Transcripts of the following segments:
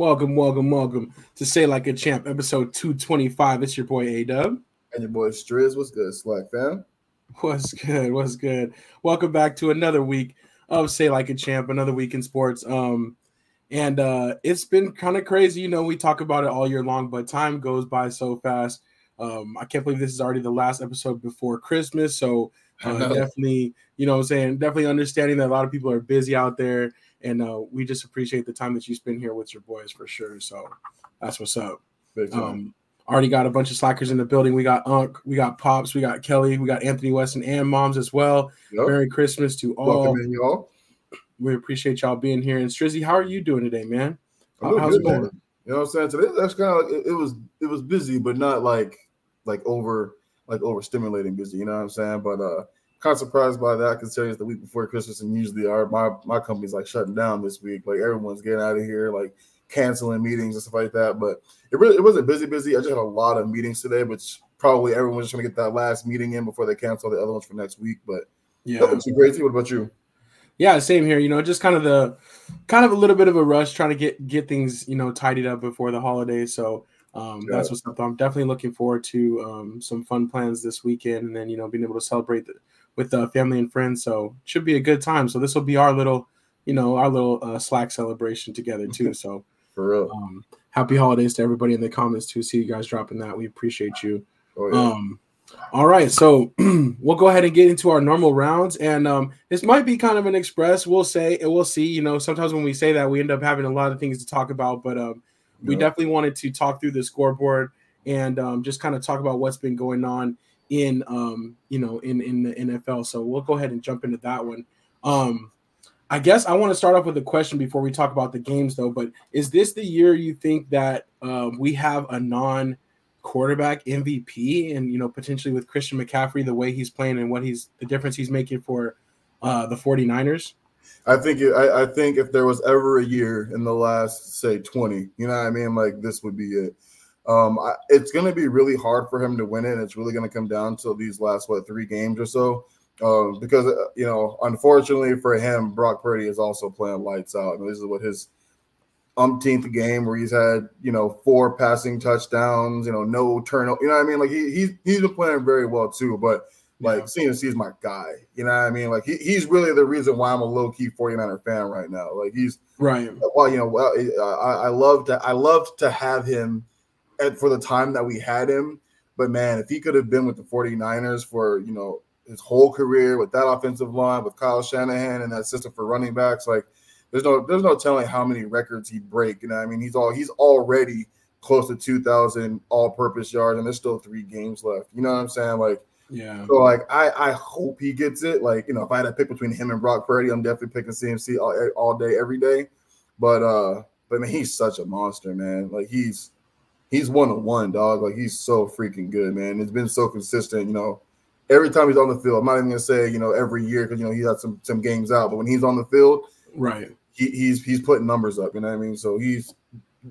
Welcome, welcome, welcome to Say Like a Champ, episode 225. It's your boy A Dub. And your boy Striz. What's good, SLAC fam? What's good? What's good? Welcome back to another week of Say Like a Champ, another week in sports. Um, and uh it's been kind of crazy, you know. We talk about it all year long, but time goes by so fast. Um, I can't believe this is already the last episode before Christmas. So uh, definitely, you know, I'm saying definitely understanding that a lot of people are busy out there and uh, we just appreciate the time that you spend here with your boys for sure. So that's what's up. Um, already got a bunch of SLACers in the building. We got Unc, we got Pops, we got Kelly, we got Anthony Weston and Moms as well. Yep. Merry Christmas to all. Welcome in, y'all. We appreciate y'all being here. And Strizzy, how are you doing today, man? How, how's good, it going? Man. You know what I'm saying? Today that's kind of like, it, it was it was busy, but not like like over like overstimulating busy. You know what I'm saying? But uh kind of surprised by that considering it's the week before Christmas and usually our my my company's like shutting down this week. Like everyone's getting out of here, like canceling meetings and stuff like that. But it really it wasn't busy, busy. I just had a lot of meetings today, which probably everyone's just gonna get that last meeting in before they cancel the other ones for next week. But yeah, that was crazy. What about you? Yeah, same here. You know, just kind of the kind of a little bit of a rush trying to get get things you know tidied up before the holidays. So um, that's what's up. I'm definitely looking forward to um, some fun plans this weekend, and then you know being able to celebrate the with uh, family and friends. So should be a good time. So this will be our little, you know, our little uh, SLAC celebration together too. So for real, um, happy holidays to everybody in the comments too. See you guys dropping that. We appreciate you. Oh, yeah. Um, all right, so we'll go ahead and get into our normal rounds, and um, this might be kind of an express. We'll say, and we'll see. You know, sometimes when we say that, we end up having a lot of things to talk about, but um, we definitely wanted to talk through the scoreboard and um, just kind of talk about what's been going on in um, you know in in the NFL. So we'll go ahead and jump into that one. Um, I guess I want to start off with a question before we talk about the games, though. But is this the year you think that uh, we have a non quarterback MVP and you know potentially with Christian McCaffrey the way he's playing and what he's the difference he's making for uh, the 49ers? I think it, I, I think if there was ever a year in the last say 20, you know what I mean, like this would be it. Um, I, it's going to be really hard for him to win it. And it's really going to come down to these last what three games or so. Um, because uh, you know, unfortunately for him, Brock Purdy is also playing lights out. And this is what his umpteenth game where he's had you know four passing touchdowns, you know, no turnover. You know what I mean? Like he he's he's been playing very well too. But like yeah. Is my guy. You know what I mean? Like he, he's really the reason why I'm a low key 49er fan right now. Like he's right. Well, you know, well, I, I love to I love to have him at, for the time that we had him. But man, if he could have been with the 49ers for, you know, his whole career with that offensive line, with Kyle Shanahan and that system for running backs, like there's no there's no telling how many records he'd break. You know, I mean, he's all he's already close to 2,000 all-purpose yards, and there's still three games left. You know what I'm saying? Like, yeah. So like, I I hope he gets it. Like, you know, if I had to pick between him and Brock Purdy, I'm definitely picking CMC all, all day, every day. But uh, but man, he's such a monster, man. Like he's he's one on one, dog. Like he's so freaking good, man. It's been so consistent, you know. Every time he's on the field, I'm not even gonna say, you know, every year because you know he had some some games out, but when he's on the field, right, he, he's he's putting numbers up. You know what I mean? So he's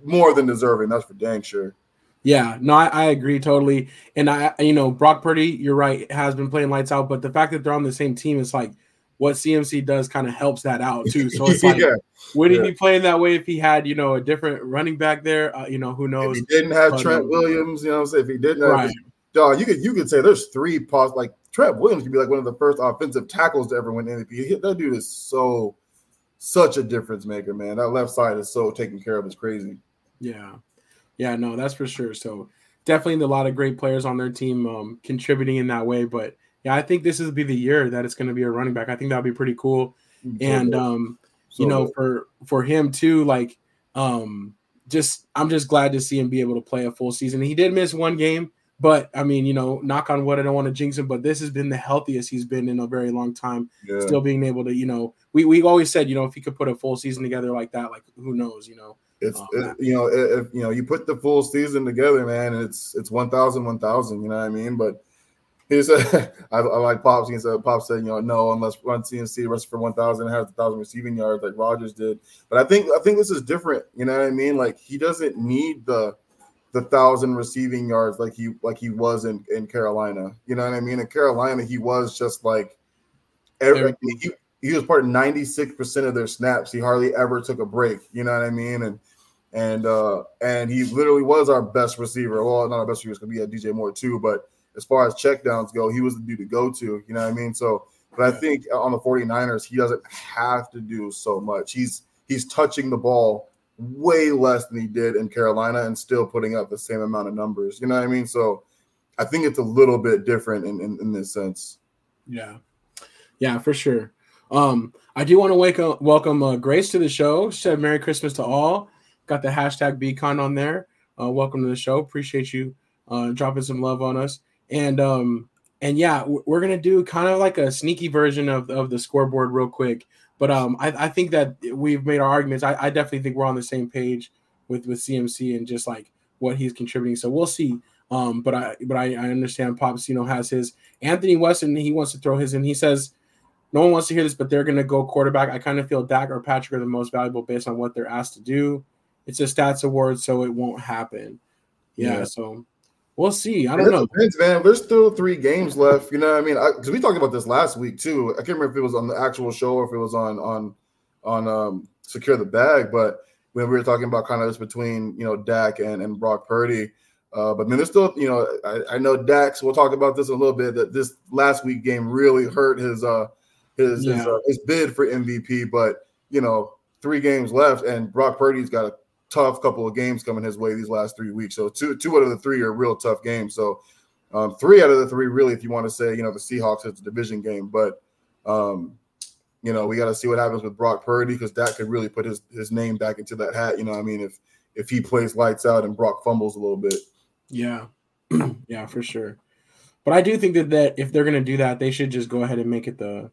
more than deserving. That's for dang sure. Yeah, no, I, I, agree totally. And I, you know, Brock Purdy, you're right, has been playing lights out. But the fact that they're on the same team is like what CMC does kind of helps that out too. So it's like, yeah. would he yeah. be playing that way if he had, you know, a different running back there? Uh, you know, who knows? If he didn't have but, Trent Williams, you know, what I'm saying if he didn't, have, right. dog, you could you could say there's three pos like Trent Williams could be like one of the first offensive tackles to ever win MVP. That dude is so such a difference maker, man. That left side is so taken care of. It's crazy. Yeah, yeah, no, that's for sure. So definitely a lot of great players on their team um, contributing in that way, but yeah, I think this is be the year that it's going to be a running back. I think that'd be pretty cool. So and um, so you know, for for him too, like um, just I'm just glad to see him be able to play a full season. He did miss one game, but I mean, you know, knock on wood, I don't want to jinx him, but this has been the healthiest he's been in a very long time. Yeah. Still being able to, you know, we we always said, you know, if he could put a full season together like that, like who knows, you know. It's um, it, you know if you know you put the full season together, man, it's it's 1,000, 1,000, You know what I mean? But he said, I, I, like Pops. He said, Pops said, you know, no, unless run CMC rush for 1,000 and has 1,000 receiving yards like Rogers did. But I think I think this is different. You know what I mean? Like he doesn't need the the thousand receiving yards like he like he was in, in Carolina. You know what I mean? In Carolina, he was just like every he, he was part of 96% of their snaps. He hardly ever took a break. You know what I mean? And and uh, and he literally was our best receiver. Well, not our best receiver because we had DJ Moore too, but as far as checkdowns go, he was the dude to go to. You know what I mean? So, but I think on the 49ers, he doesn't have to do so much. He's he's touching the ball way less than he did in Carolina and still putting up the same amount of numbers. You know what I mean? So I think it's a little bit different in, in, in this sense. Yeah. Yeah, for sure. Um, I do want to wake up, welcome uh, Grace to the show. She said Merry Christmas to all. Got the hashtag Beacon on there. Uh, welcome to the show. Appreciate you uh, dropping some love on us. And um, and yeah, we're gonna do kind of like a sneaky version of, of the scoreboard real quick. But um, I, I think that we've made our arguments. I, I definitely think we're on the same page with with CMC and just like what he's contributing. So we'll see. Um, but I but I, I understand Pops, you know, has his Anthony Weston. He wants to throw his in. He says no one wants to hear this, but they're going to go quarterback. I kind of feel Dak or Patrick are the most valuable based on what they're asked to do. It's a stats award, so it won't happen. Yeah, yeah. so we'll see. I don't know, depends, man. There's still three games left. You know, what I mean, because we talked about this last week too. I can't remember if it was on the actual show or if it was on on on um, secure the bag, but when we were talking about kind of this between you know Dak and and Brock Purdy. Uh, but I mean, there's still, you know, I, I know Dak's. We'll talk about this a little bit. That this last week game really hurt his uh his yeah. his, uh, his bid for MVP. But you know, three games left, and Brock Purdy's got a tough couple of games coming his way these last three weeks. So two two out of the three are real tough games. So um, three out of the three, really, if you want to say, you know, the Seahawks it's a division game, but um, you know, we got to see what happens with Brock Purdy because that could really put his his name back into that hat. You know, I mean, if if he plays lights out and Brock fumbles a little bit. Yeah, yeah, for sure. But I do think that that if they're going to do that, they should just go ahead and make it the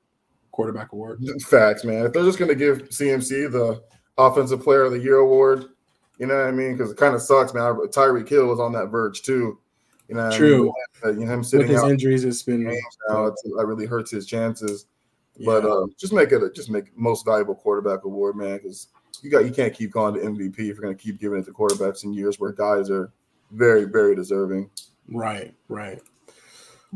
quarterback award. Facts, man. If they're just going to give CMC the offensive player of the year award, you know what I mean? Because it kind of sucks, man. Tyreek Hill was on that verge too. You know, true. I mean? You know, him sitting with his injuries, it's been now. It's, it really hurts his chances. Yeah. But uh, just make it a, just make most valuable quarterback award, man. Because you got you can't keep calling the MVP if you're going to keep giving it to quarterbacks in years where guys are very very deserving. Right, right.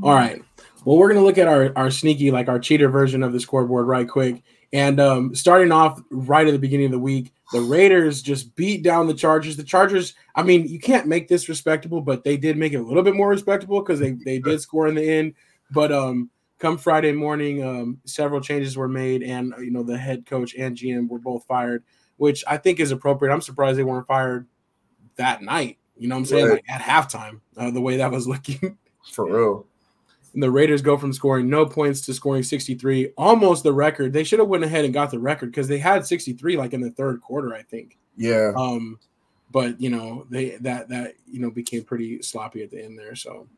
All right. Well, we're gonna look at our our sneaky, like our cheater version of the scoreboard, right quick. And um, starting off right at the beginning of the week, the Raiders just beat down the Chargers. The Chargers, I mean, you can't make this respectable, but they did make it a little bit more respectable because they, they did score in the end. But um, come Friday morning, um, several changes were made, and you know the head coach and GM were both fired, which I think is appropriate. I'm surprised they weren't fired that night. You know what I'm saying? Right. Like at halftime, uh, the way that was looking. For real. And the Raiders go from scoring no points to scoring 63, almost the record. They should have went ahead and got the record because they had 63 like in the third quarter, I think. Yeah. Um, but you know they that that you know became pretty sloppy at the end there. So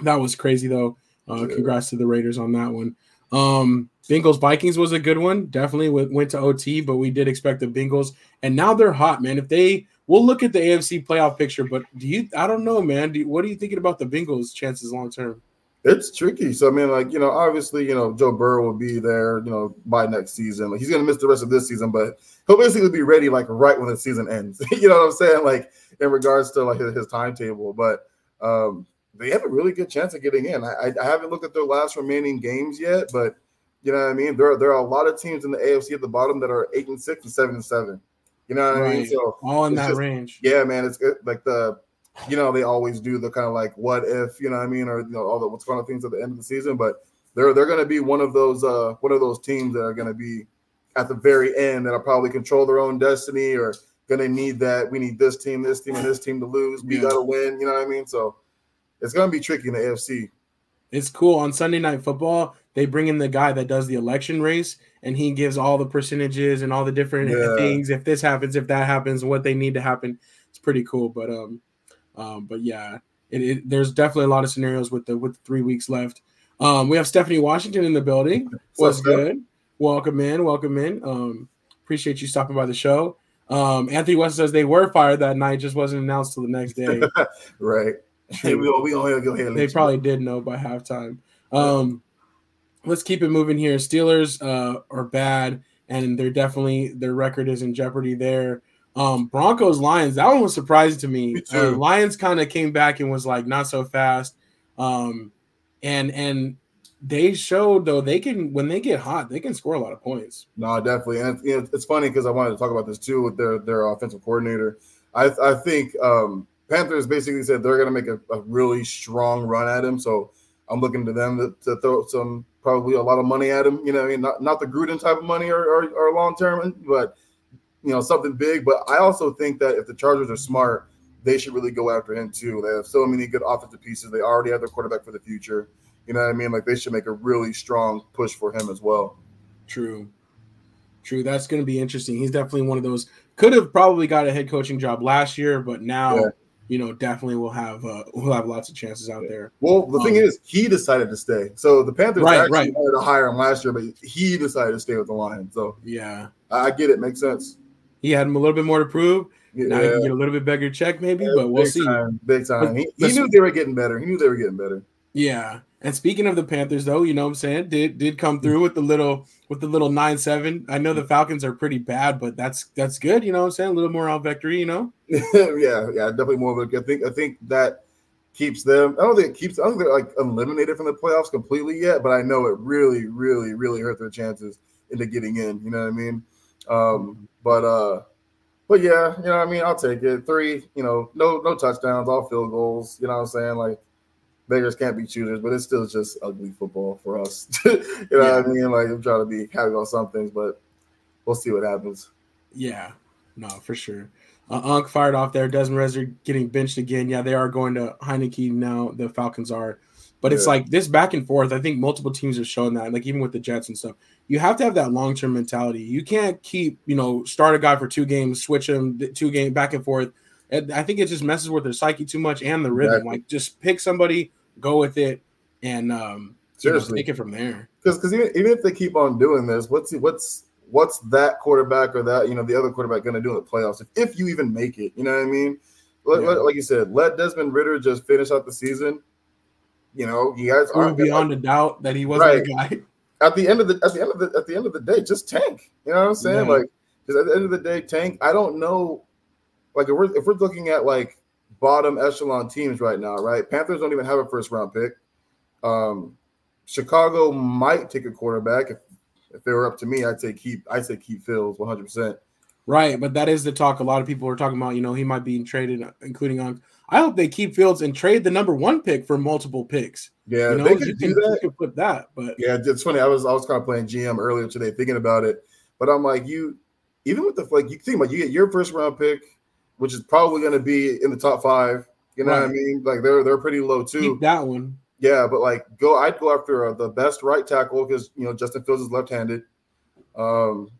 that was crazy though. Uh. Congrats to the Raiders on that one. Um, Bengals Vikings was a good one. Definitely went, went to OT, but we did expect the Bengals, and now they're hot, man. If they we'll look at the AFC playoff picture, but do you? I don't know, man. Do, what are you thinking about the Bengals' chances long term? It's tricky. So I mean, like you know, obviously, you know, Joe Burrow will be there, you know, by next season. Like he's gonna miss the rest of this season, but he'll basically be ready like right when the season ends. you know what I'm saying? Like in regards to like his, his timetable, but um, they have a really good chance of getting in. I, I haven't looked at their last remaining games yet, but you know what I mean. There are, there are a lot of teams in the AFC at the bottom that are eight and six and seven and seven. You know what right. I mean? So all in that just, range. Yeah, man. It's good. like the you know they always do the kind of like what if you know what I mean or you know all the what's going on things at the end of the season, but they're they're going to be one of those uh one of those teams that are going to be at the very end that are probably control their own destiny or going to need that we need this team, this team, and this team to lose. We yeah. got to win. You know what I mean? So it's going to be tricky in the AFC. It's cool on Sunday Night Football. They bring in the guy that does the election race, and he gives all the percentages and all the different yeah. things. If this happens, if that happens, what they need to happen. It's pretty cool. But um, um, but yeah, it, it, there's definitely a lot of scenarios with the with three weeks left. Um, we have Stephanie Washington in the building. What's good? Welcome in, welcome in. Um, appreciate you stopping by the show. Um, Anthony West says they were fired that night, just wasn't announced till the next day. right. Hey, we all, we only go ahead. They probably know. did know by halftime. Um, let's keep it moving here. Steelers uh, are bad, and they're definitely their record is in jeopardy there. Um, Broncos Lions, that one was surprising to me. me uh, Lions kind of came back and was like not so fast. Um, and and they showed though they can when they get hot, they can score a lot of points. No, definitely, and you know, it's funny because I wanted to talk about this too with their their offensive coordinator. I I think um, Panthers basically said they're going to make a, a, really strong run at him. So I'm looking to them to, to, throw some probably a lot of money at him. You know, I mean, not not the Gruden type of money or or, or long term, but you know something big. But I also think that if the Chargers are smart, they should really go after him too. They have so many good offensive pieces. They already have their quarterback for the future. You know what I mean? Like they should make a really strong push for him as well. True. True. That's going to be interesting. He's definitely one of those. Could have probably got a head coaching job last year, but now, yeah. you know, definitely will have uh, will have lots of chances out there. Well, the um, thing is, he decided to stay. So the Panthers right, actually right. wanted to hire him last year, but he decided to stay with the Lions. So yeah, I get it. Makes sense. He had him a little bit more to prove. Yeah. Now he can get a little bit bigger check, maybe, yeah, but we'll see. Time, big time. He, he knew they were getting better. He knew they were getting better. Yeah. And speaking of the Panthers, though, you know what I'm saying, did did come through with the little with the little nine seven. I know the Falcons are pretty bad, but that's that's good. You know what I'm saying? A little more on victory, you know. yeah, yeah, definitely more of a. I think I think that keeps them. I don't think it keeps. I don't think they're like eliminated from the playoffs completely yet, but I know it really, really, really hurt their chances into getting in. You know what I mean? Um, but uh, but yeah, you know what I mean. I'll take it. Three, you know, no no touchdowns, all field goals. You know what I'm saying? Like beggars can't be choosers, but it's still just ugly football for us. you know yeah. what I mean? Like I'm trying to be happy about some things, but we'll see what happens. Yeah, no, for sure. Uh, Unc fired off there. Desmond Ridder getting benched again. Yeah, they are going to Heinicke now. The Falcons are, but it's like this back and forth. I think multiple teams have shown that. Like even with the Jets and stuff, you have to have that long term mentality. You can't keep you know start a guy for two games, switch him two game back and forth. I think it just messes with their psyche too much and the rhythm. Exactly. Like just pick somebody go with it, and um, seriously you know, take it from there. Because because even, even if they keep on doing this, what's what's what's that quarterback or that you know the other quarterback going to do in the playoffs if, if you even make it? You know what I mean? Let, yeah. let, like you said, let Desmond Ridder just finish out the season. You know, you guys are beyond a doubt that he wasn't right. a guy. At the end of the at the end of the at the end of the day, just tank. You know what I'm saying? Yeah. Like, because at the end of the day, tank. I don't know. Like, if we're if we're looking at like bottom echelon teams right now, right? Panthers don't even have a first round pick. Um, Chicago might take a quarterback. If, if they were up to me, I'd say keep. I'd say keep Fields 100. percent Right, but that is the talk. A lot of people are talking about. You know, he might be traded, including on. I hope they keep Fields and trade the number one pick for multiple picks. Yeah, you know, they could do can, that. Flip that, but yeah, it's funny. I was I was kind of playing GM earlier today, thinking about it, but I'm like, you even with the like, you think about you get your first round pick, which is probably going to be in the top five. You know right. what I mean? Like they're they're pretty low too. Keep that one. Yeah, but like go, I'd go after uh, the best right tackle because you know Justin Fields is left-handed. Um,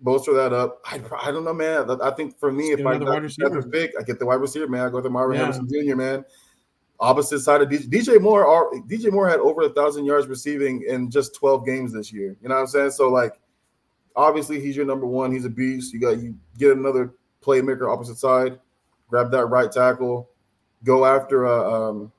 bolster that up. I, I don't know, man. I think for me, if I got the pick, I get the wide receiver, man. I go to Marvin yeah. Harrison Jr., man. Opposite side of DJ, DJ Moore. DJ Moore had over a thousand yards receiving in just twelve games this year. You know what I'm saying? So like, obviously he's your number one. He's a beast. You got you get another playmaker opposite side, grab that right tackle, go after a, um,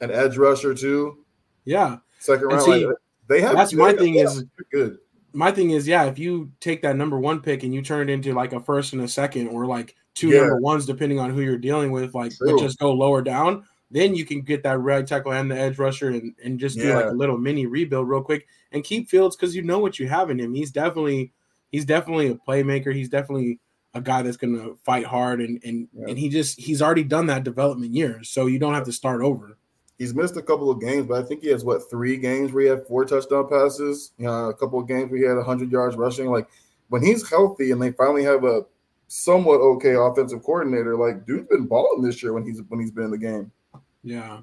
an edge rusher too. Yeah, second round. See, like, they have. That's my thing is good. My thing is, yeah, if you take that number one pick and you turn it into like a first and a second, or like two yeah. number ones, depending on who you're dealing with, like but just go lower down, then you can get that right tackle and the edge rusher and, and just do like a little mini rebuild real quick and keep Fields because you know what you have in him. He's definitely he's definitely a playmaker. He's definitely a guy that's going to fight hard and and yeah. and he just he's already done that development year, so you don't have to start over. He's missed a couple of games, but I think he has what three games where he had four touchdown passes. You know, a couple of games where he had hundred yards rushing. Like when he's healthy and they finally have a somewhat okay offensive coordinator, like dude's been balling this year when he's when he's been in the game. Yeah.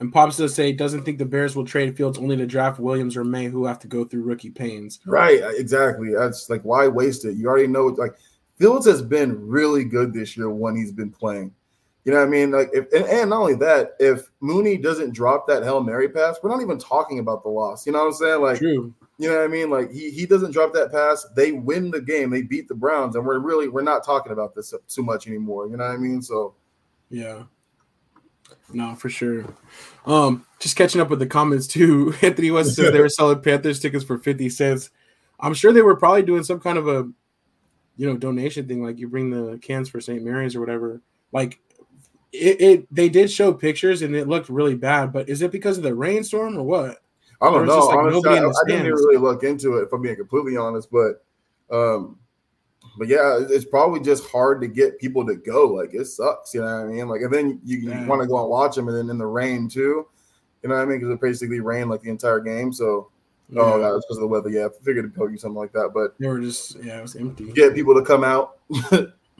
And Pops does say doesn't think the Bears will trade Fields only to draft Williams or Maye, who have to go through rookie pains. Right, uh, exactly. That's like why waste it? You already know like Fields has been really good this year when he's been playing. You know what I mean? Like, if, and, and, not only that, if Mooney doesn't drop that Hail Mary pass, we're not even talking about the loss. You know what I'm saying? Like, True. you know what I mean? Like, he, he doesn't drop that pass, they win the game, they beat the Browns, and we're really we're not talking about this too much anymore. You know what I mean? So, yeah, no, for sure. Um, just catching up with the comments too. Anthony West says they were selling Panthers tickets for fifty cents. I'm sure they were probably doing some kind of a you know donation thing like you bring the cans for st mary's or whatever like it, it, they did show pictures and it looked really bad but is it because of the rainstorm or what I don't know. Like Honestly, I, I didn't really look into it if I'm being completely honest, but um, but yeah, it's probably just hard to get people to go. Like it sucks, you know what I mean? Like, and then you, you want to go and watch them, and then in the rain too, you know what I mean? Because it basically rained like the entire game. So, oh, yeah. oh, that was because of the weather. Yeah, I figured it'd tell you something like that. But they were just yeah, it was empty. Get people to come out.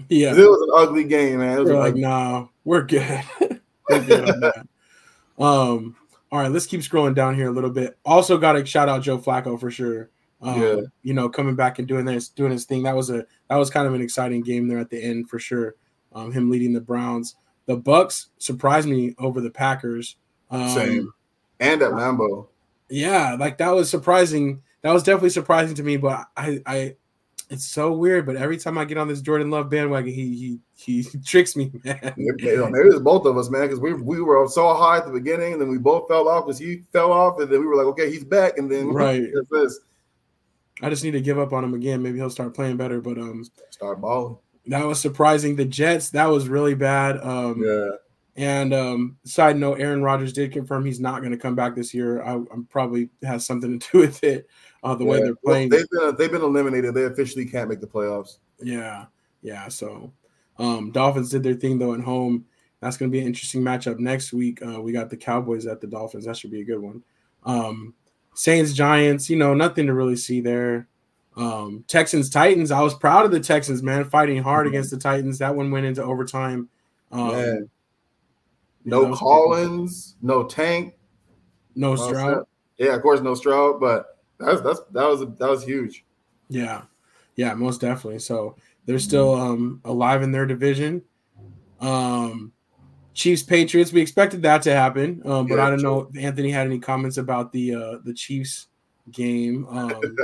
yeah, it was an ugly game, man. It was like, nah, we're good. we're good um, all right, let's keep scrolling down here a little bit. Also, got to shout out Joe Flacco for sure. Um, yeah. you know, coming back and doing this, doing his thing. That was a that was kind of an exciting game there at the end for sure. Um, him leading the Browns. The Bucs surprised me over the Packers. Um, Same, and at Lambeau. Yeah, like that was surprising. That was definitely surprising to me. But I, I, it's so weird. But every time I get on this Jordan Love bandwagon, he he he tricks me, man. Maybe it's both of us, man, because we we were so high at the beginning, and then we both fell off because he fell off, and then we were like, okay, he's back, and then right. this. I just need to give up on him again. Maybe he'll start playing better. But um, start balling. That was surprising. The Jets, that was really bad. Um, yeah. And um, side note, Aaron Rodgers did confirm he's not going to come back this year. I, am probably has something to do with it. Uh, the yeah. way they're playing, well, they've been they've been eliminated. They officially can't make the playoffs. Yeah, yeah. So, um, Dolphins did their thing though at home. That's going to be an interesting matchup next week. Uh, we got the Cowboys at the Dolphins. That should be a good one. Um, Saints, Giants, you know, nothing to really see there. Um, Texans, Titans. I was proud of the Texans, man, fighting hard mm-hmm. against the Titans. That one went into overtime. Um, no Collins, no Tank, no Stroud. Yeah, of course, no Stroud, but that's that's that was that was huge. Yeah, yeah, most definitely. So they're still um, alive in their division. Um, Chiefs Patriots. We expected that to happen, um, but yeah, I don't know. If Anthony had any comments about the uh, the Chiefs game. Um,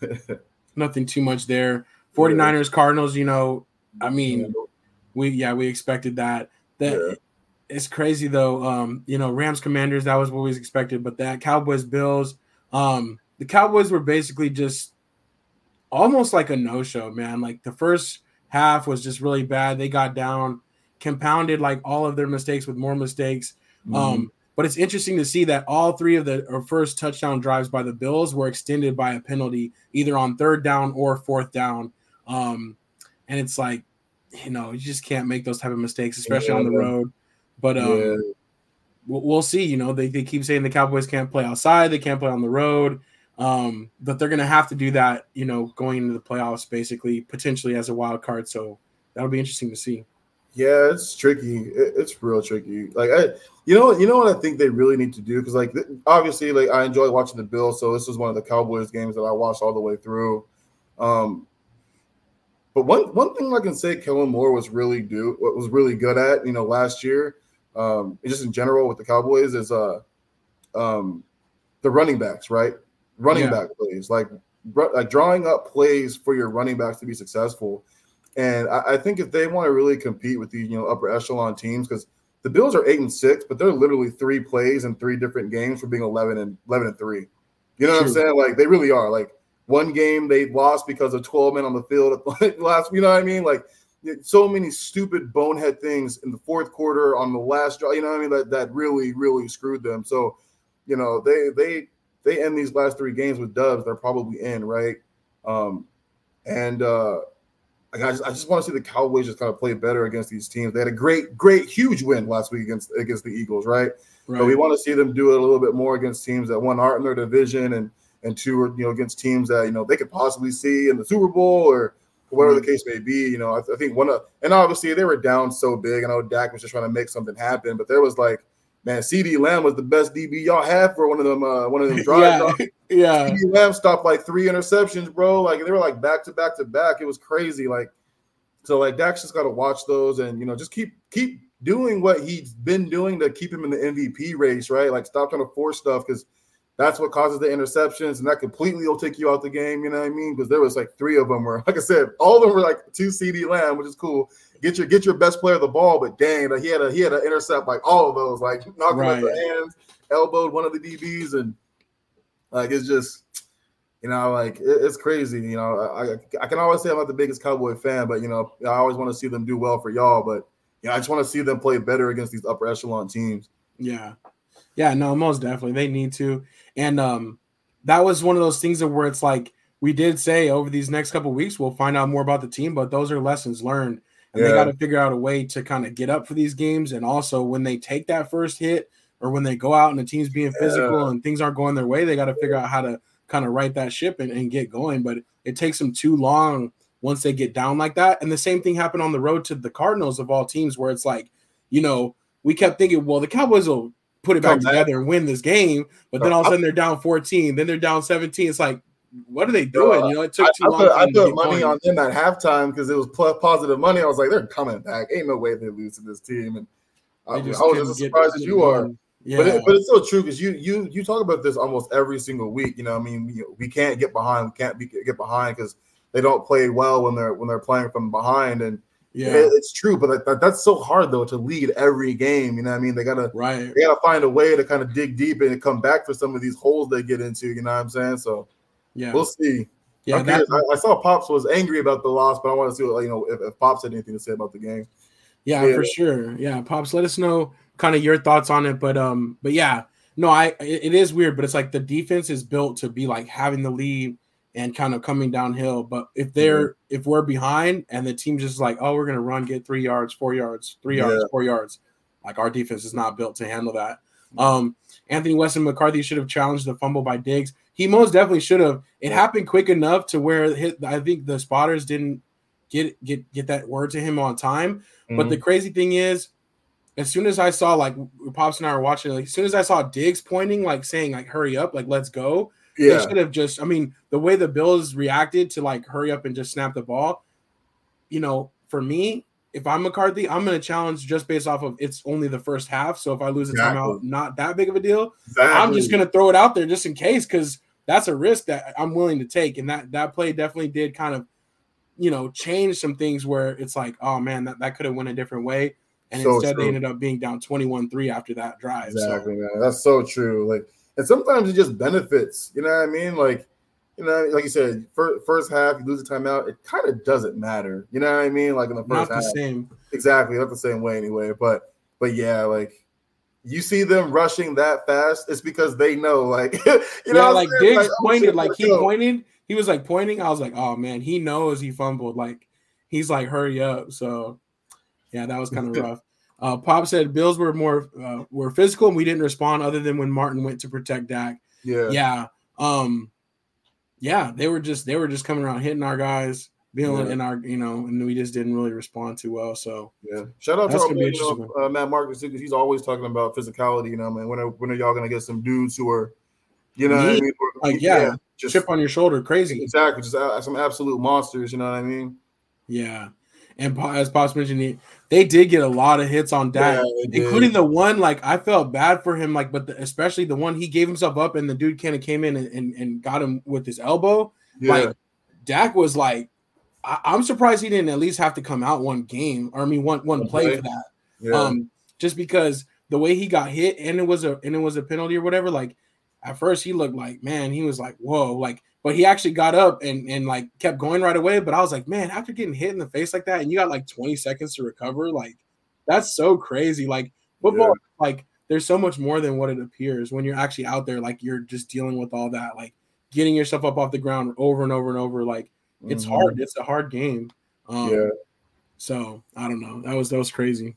nothing too much there. 49ers Cardinals. You know, I mean, we yeah we expected that. That yeah. it's crazy though. Um, you know, Rams Commanders. That was what we expected, but that Cowboys Bills. Um, the Cowboys were basically just almost like a no show, man. Like the first half was just really bad. They got down compounded like all of their mistakes with more mistakes. Mm-hmm. Um, but it's interesting to see that all three of the first touchdown drives by the Bills were extended by a penalty, either on third down or fourth down. Um, and it's like, you know, you just can't make those type of mistakes, especially yeah, on the road. But um, yeah. we'll see. You know, they, they keep saying the Cowboys can't play outside, they can't play on the road. Um, but they're going to have to do that, you know, going into the playoffs, basically, potentially as a wild card. So that'll be interesting to see. Yeah, it's tricky. It's real tricky. Like I, you know, you know what I think they really need to do because, like, obviously, like I enjoy watching the Bills, so this was one of the Cowboys games that I watched all the way through. Um, but one one thing I can say, Kellen Moore was really do what was really good at, you know, last year, um, just in general with the Cowboys is uh, um, the running backs, right? Running yeah. back plays, like like drawing up plays for your running backs to be successful and I, I think if they want to really compete with these, you know, upper echelon teams, because the Bills are eight and six, but they're literally three plays in three different games for being eleven and eleven and three. You know what I'm saying? Like they really are. Like one game they lost because of 12 men on the field at last. You know what I mean? Like so many stupid bonehead things in the fourth quarter on the last draw. You know what I mean? That that really really screwed them. So you know they they they end these last three games with dubs. They're probably in right. Um, and uh, like I just, I just want to see the Cowboys just kind of play better against these teams. They had a great, great, huge win last week against against the Eagles, right? right. But we want to see them do it a little bit more against teams that one aren't in their division, and and two are you know against teams that you know they could possibly see in the Super Bowl or whatever the case may be. You know, I, I think one of and obviously they were down so big. I know Dak was just trying to make something happen, but there was like man, CeeDee Lamb was the best DB y'all had for one of them. Uh, one of them drives. yeah, yeah. CeeDee Lamb stopped like three interceptions, bro. Like they were like back to back to back. It was crazy. Like so, like Dak's just got to watch those and you know just keep keep doing what he's been doing to keep him in the MVP race, right? Like stop trying to force stuff because that's what causes the interceptions, and that completely will take you out the game. You know what I mean? Because there was like three of them where, like I said, all of them were like two CeeDee Lamb, which is cool. Get your get your best player the ball, but dang, he had a he had an intercept like all of those, like knocking right. the hands, elbowed one of the DBs, and like it's just. You know, like it, it's crazy. You know, I I can always say I'm not the biggest Cowboy fan, but you know, I always want to see them do well for y'all. But you know, I just want to see them play better against these upper echelon teams. Yeah, Yeah, no, most definitely they need to. And um, that was one of those things that where it's like we did say over these next couple weeks we'll find out more about the team, but those are lessons learned. And yeah. they got to figure out a way to kind of get up for these games. And also when they take that first hit or when they go out and the team's being physical yeah. and things aren't going their way, they got to figure out how to kind of right that ship and, and get going. But it takes them too long once they get down like that. And the same thing happened on the road to the Cardinals of all teams, where it's like, you know, we kept thinking, well, the Cowboys will put it back together and win this game, but then all of a sudden they're down 14, then they're down 17. It's like, what are they doing? You know, it took too I, long. I put, I put money going. on them at halftime because it was positive money. I was like, they're coming back. Ain't no way they lose to this team. And I, I was as surprised as you are. Yeah. But, it, but it's still true because you you you talk about this almost every single week. You know, I mean, we, we can't get behind. We can't be, get behind because they don't play well when they're when they're playing from behind. And yeah, it, it's true. But that, that's so hard though to lead every game. You know, I mean, they gotta right. They gotta find a way to kind of dig deep and come back for some of these holes they get into. You know what I'm saying? So yeah, we'll see. Yeah, that, I, I, saw Pops was angry about the loss, but I want to see what you know if, if Pops had anything to say about the game. Yeah, yeah, for sure. Yeah, Pops, let us know kind of your thoughts on it. But um, but yeah, no, I it, is weird, but it's like the defense is built to be like having the lead and kind of coming downhill. But if they're mm-hmm. if we're behind and the team just like, oh, we're gonna run, get three yards, four yards, three yards, yeah. four yards, like our defense is not built to handle that. Um, Anthony Weston McCarthy should have challenged the fumble by Diggs. He most definitely should have. It happened quick enough to where hit, I think the spotters didn't get get get that word to him on time. Mm-hmm. But the mm-hmm. crazy thing is, as soon as I saw like Pops and I were watching, like as soon as I saw Diggs pointing, like saying like hurry up, like let's go. Yeah. They should have just. I mean, the way the Bills reacted to like hurry up and just snap the ball. You know, for me, if I'm McCarthy, I'm going to challenge just based off of it's only the first half. So if I lose a exactly. timeout, not that big of a deal. Exactly. I'm just going to throw it out there just in case because that's a risk that I'm willing to take. And that that play definitely did kind of, you know, change some things where it's like, oh man, that, that could have went a different way. And so instead, true. they ended up being down 21 3 after that drive. Exactly, so. man. That's so true. Like, and sometimes it just benefits, you know what I mean? Like, you know, like you said, first, first half, you lose a timeout, it kind of doesn't matter. You know what I mean? Like in the first not half. the same. Exactly, not the same way anyway. But but yeah, like you see them rushing that fast, it's because they know, like you yeah, know, like Diggs like, oh, pointed, like he go. pointed, he was like pointing. I was like, oh man, he knows he fumbled. Like he's like, hurry up. So yeah, that was kind of rough. Uh, Pop said Bills were more uh, were physical and we didn't respond other than when Martin went to protect Dak. Yeah, yeah, um, yeah. They were just they were just coming around hitting our guys, being yeah. in our you know, and we just didn't really respond too well. So yeah, shout out to our, you know, uh, Matt Marcus because he's always talking about physicality. You know, man, when are when are y'all gonna get some dudes who are, you know, I mean? like yeah, yeah, just chip on your shoulder, crazy, exactly, just uh, some absolute monsters. You know what I mean? Yeah. And as Pops mentioned, they did get a lot of hits on Dak, yeah, including the one like I felt bad for him, like, but the, especially the one he gave himself up and the dude kind of came in and, and, and, got him with his elbow. Yeah. Like Dak was like, I, am surprised he didn't at least have to come out one game or I mean one one play for that. Yeah. Um, just because the way he got hit and it was a and it was a penalty or whatever, like at first he looked like man, he was like, whoa, like but he actually got up and, and like kept going right away. But I was like, man, after getting hit in the face like that, and you got like 20 seconds to recover, like that's so crazy. Like football, yeah. like there's so much more than what it appears when you're actually out there. Like you're just dealing with all that, like getting yourself up off the ground over and over and over. Like it's mm-hmm. hard. It's a hard game. Um, yeah. So I don't know. That was that was crazy.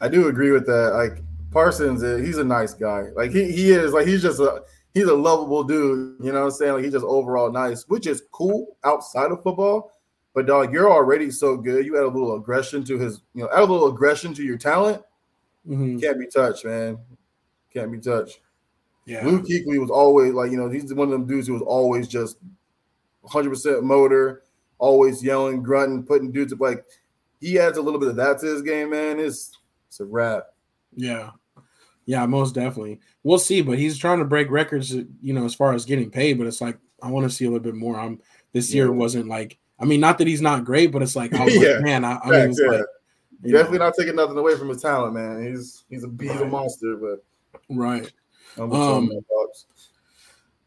I do agree with that. Like Parsons, eh, he's a nice guy. Like he he is. Like he's just a he's a lovable dude. You know what I'm saying? Like he's just overall nice, which is cool outside of football. But dog, you're already so good. You add a little aggression to his, you know, add a little aggression to your talent. Mm-hmm. Can't be touched, man. Can't be touched. Yeah. Luke Kuechly was always like, you know, he's one of them dudes who was always just 100% motor, always yelling, grunting, putting dudes up. Like, he adds a little bit of that to his game, man. It's, it's a wrap. Yeah. Yeah, most definitely. We'll see, but he's trying to break records, you know, as far as getting paid. But it's like I want to see a little bit more. I'm this year wasn't like I mean, not that he's not great, but it's like I was yeah. like, man, I, I mean, yeah. like, definitely know. not taking nothing away from his talent, man. He's he's a he's right. a monster, but right. Um,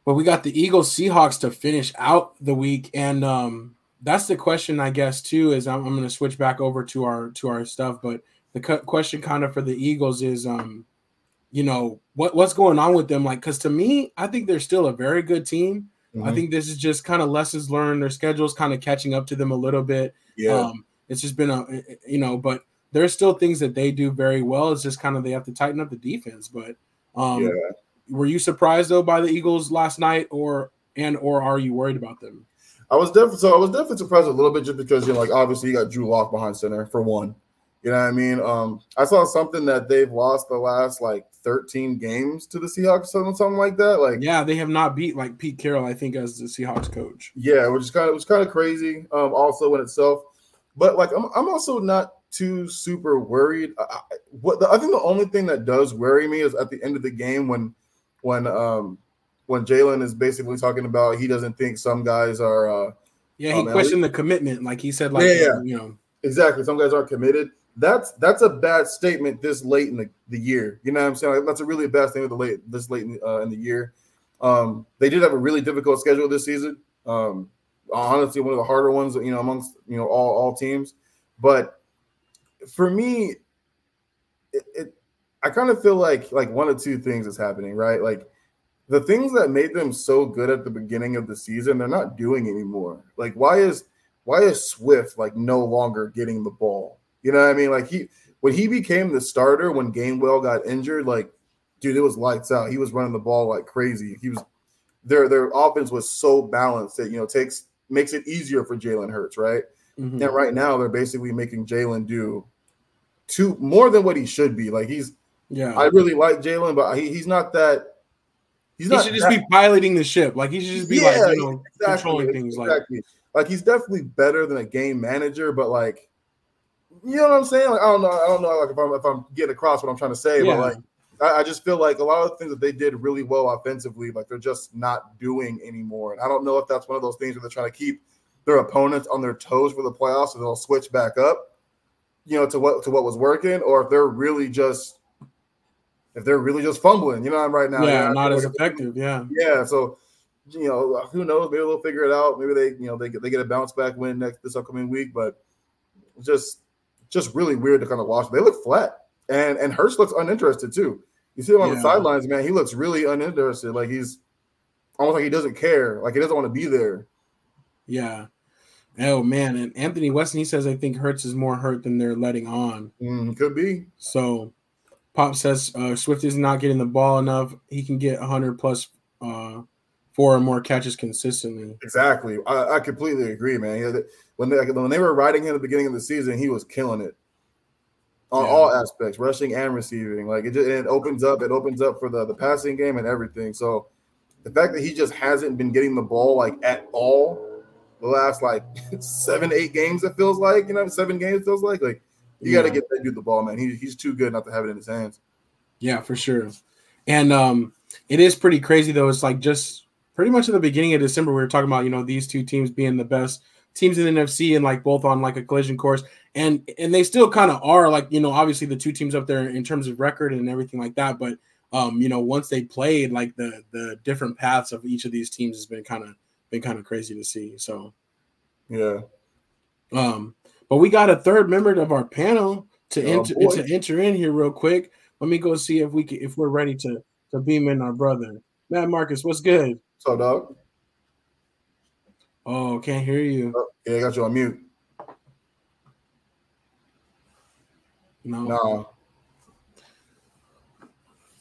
but we got the Eagles Seahawks to finish out the week, and um, that's the question, I guess, too. Is I'm, I'm going to switch back over to our to our stuff, but the question kind of for the Eagles is um you know what what's going on with them. Like, because to me, I think they're still a very good team. Mm-hmm. I think this is just kind of lessons learned. Their schedule's kind of catching up to them a little bit. Yeah, um, it's just been a you know, but there's still things that they do very well. It's just kind of they have to tighten up the defense. But um, yeah. were you surprised though by the Eagles last night, or and or are you worried about them? I was definitely so I was definitely surprised a little bit just because you know like obviously you got Drew Lock behind center for one. You know what I mean? Um, I saw something that they've lost the last like 13 games to the Seahawks, something, something like that. Like, yeah, they have not beat like Pete Carroll, I think, as the Seahawks coach. Yeah, which is kind of was kind of crazy, um, also in itself. But like, I'm I'm also not too super worried. I, what the, I think the only thing that does worry me is at the end of the game when when um when Jalen is basically talking about he doesn't think some guys are. uh Yeah, he um, questioned the commitment, like he said, like yeah, yeah. you know, exactly. Some guys aren't committed that's that's a bad statement this late in the, the year. You know what I'm saying? Like, that's a really bad thing with the late this late in, uh, in the year. Um, they did have a really difficult schedule this season. Um, honestly, one of the harder ones, you know, amongst you know all all teams. But for me, it, it I kind of feel like like one of two things is happening, right? Like the things that made them so good at the beginning of the season, they're not doing anymore. Like why is why is Swift like no longer getting the ball? You know what I mean? Like he when he became the starter when Gainwell got injured, like dude, it was lights out. He was running the ball like crazy. He was their their offense was so balanced that you know takes makes it easier for Jalen Hurts, right? Mm-hmm. And right now they're basically making Jalen do two more than what he should be. Like he's yeah, I really like Jalen, but he, he's not that. He's he should just that, be piloting the ship. Like he should just be yeah, like you know exactly, controlling things. Exactly. Like like he's definitely better than a game manager, but like you know what I'm saying? Like I don't know, I don't know like if I'm if I'm getting across what I'm trying to say, yeah. but like I, I, just feel like a lot of the things that they did really well offensively, like they're just not doing anymore. And I don't know if that's one of those things where they're trying to keep their opponents on their toes for the playoffs and they'll switch back up, you know, to what to what was working, or if they're really just if they're really just fumbling, you know, I'm right now. Yeah, know, not as effective. Yeah. Yeah. So you know, who knows? Maybe they'll figure it out. Maybe they, you know, they get they get a bounce back win next this upcoming week, but just just really weird to kind of watch. They look flat, and and Hurts looks uninterested too. You see him on yeah. the sidelines, man. He looks really uninterested. Like he's almost like he doesn't care. Like he doesn't want to be there. Yeah. Oh man, and Anthony Weston he says I think Hurts is more hurt than they're letting on. Mm, could be. So, Pop says uh, Swift is not getting the ball enough. He can get 100 plus uh, four or more catches consistently. Exactly. I, I completely agree, man. When they when they were riding him at the beginning of the season, he was killing it on yeah. all aspects, rushing and receiving. Like it just it opens up, it opens up for the the passing game and everything. So the fact that he just hasn't been getting the ball like at all the last like seven, eight games, it feels like, you know, seven games feels like like you yeah. got to get that dude the ball, man. He, he's too good not to have it in his hands. Yeah, for sure. And um, it is pretty crazy though. It's like just pretty much at the beginning of December, we were talking about you know these two teams being the best teams in the NFC and like both on like a collision course, and and they still kind of are like you know obviously the two teams up there in terms of record and everything like that, but um you know once they played like the the different paths of each of these teams has been kind of been kind of crazy to see. So yeah, um, but we got a third member of our panel to oh, enter boy. to enter in here real quick. Let me go see if we can if we're ready to to beam in our brother. Matt Marcus, what's good? What's up, dog? Oh, can't hear you. Oh, yeah, I got you on mute. No. No.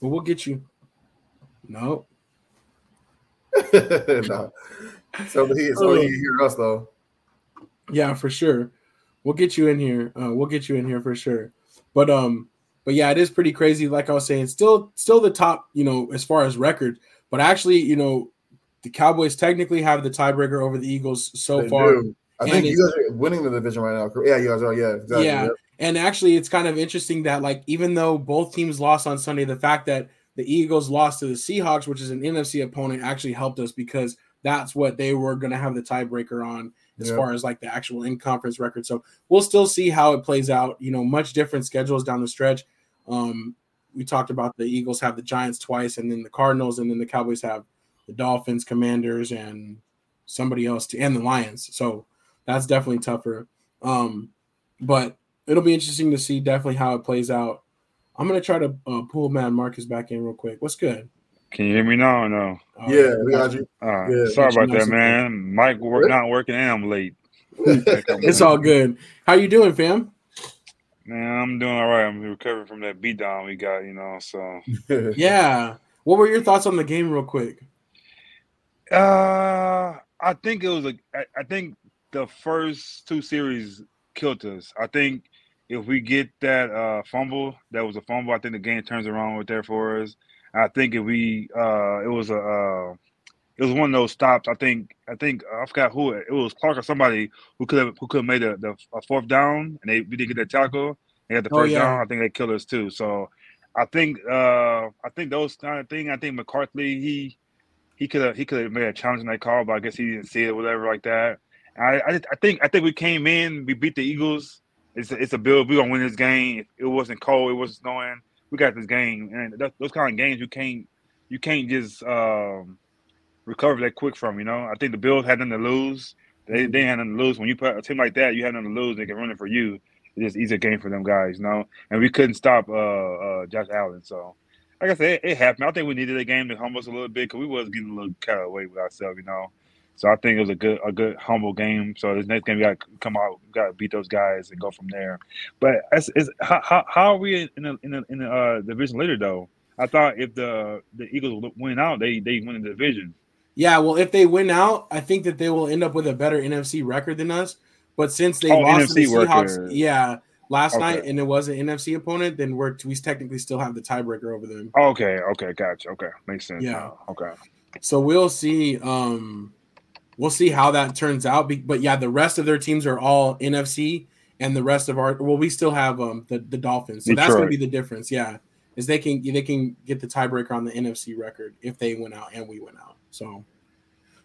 Well, we'll get you. No. no. So he oh. so he hear us though. Yeah, for sure. We'll get you in here. Uh, we'll get you in here for sure. But um, but yeah, it is pretty crazy. Like I was saying, still still the top, you know, as far as record. But actually, you know, the Cowboys technically have the tiebreaker over the Eagles so they far. Do. I and think you guys are winning the division right now. Yeah, you guys are. Yeah, exactly. Yeah, yep. and actually, it's kind of interesting that like even though both teams lost on Sunday, the fact that the Eagles lost to the Seahawks, which is an NFC opponent, actually helped us because that's what they were going to have the tiebreaker on as yep. far as like the actual in conference record. So we'll still see how it plays out. You know, much different schedules down the stretch. Um, we talked about the Eagles have the Giants twice, and then the Cardinals, and then the Cowboys have the Dolphins, Commanders, and somebody else, to, and the Lions. So that's definitely tougher. Um, but it'll be interesting to see definitely how it plays out. I'm gonna try to uh, pull man Marcus back in real quick. What's good? Can you hear me now or no? Uh, yeah, we got you. Uh, Yeah, sorry about that, man. Mike work, not working and I'm late. It's all good. How you doing, fam? Man, I'm doing all right. I'm recovering from that beatdown we got, you know. So, Yeah. What were your thoughts on the game, real quick? uh, I think it was a. I, I think the first two series killed us. I think if we get that uh, fumble, that was a fumble. I think the game turns around right there for us. I think if we, uh, it was a, uh, it was one of those stops. I think, I think I forgot who it, it was, Clark or somebody who could have who could have made the, the a fourth down, and they we didn't get that tackle. They got the Oh, first yeah. down. I think they killed us too. So, I think, uh, I think those kind of thing. I think McCarthy he he could have he could have made a challenge in that call, but I guess he didn't see it, whatever like that. I, I I think I think we came in, we beat the Eagles. It's a, it's a build. We're gonna win this game. It wasn't cold. It wasn't snowing. We got this game, and those kind of games you can't you can't just um, recover that quick from. You know, I think the Bills had nothing to lose. They they had nothing to lose. When you put a team like that, you had nothing to lose. They can run it for you. It's just easier game for them guys, you know. And we couldn't stop uh, uh, Josh Allen. So, like I said, it, it happened. I think we needed a game to humble us a little bit because we was getting a little carried away with ourselves, you know. So I think it was a good a good humble game. So this next game we got to come out, we got to beat those guys and go from there. But it's, it's, how, how how are we in the in the, in the uh, division later though? I thought if the the Eagles win out, they they win the division. Yeah, well, if they win out, I think that they will end up with a better NFC record than us. But since they Oh, lost to the Seahawks, record. yeah, last Okay. night, and it was an NFC opponent, then we're we technically still have the tiebreaker over them. Okay, okay, gotcha. Okay, makes sense. Yeah. Okay. So we'll see. Um, we'll see how that turns out. But yeah, the rest of their teams are all NFC, and the rest of our well, we still have um the, the Dolphins. So that's going to be the difference. Yeah, is they can they can get the tiebreaker on the NFC record if they went out and we went out. So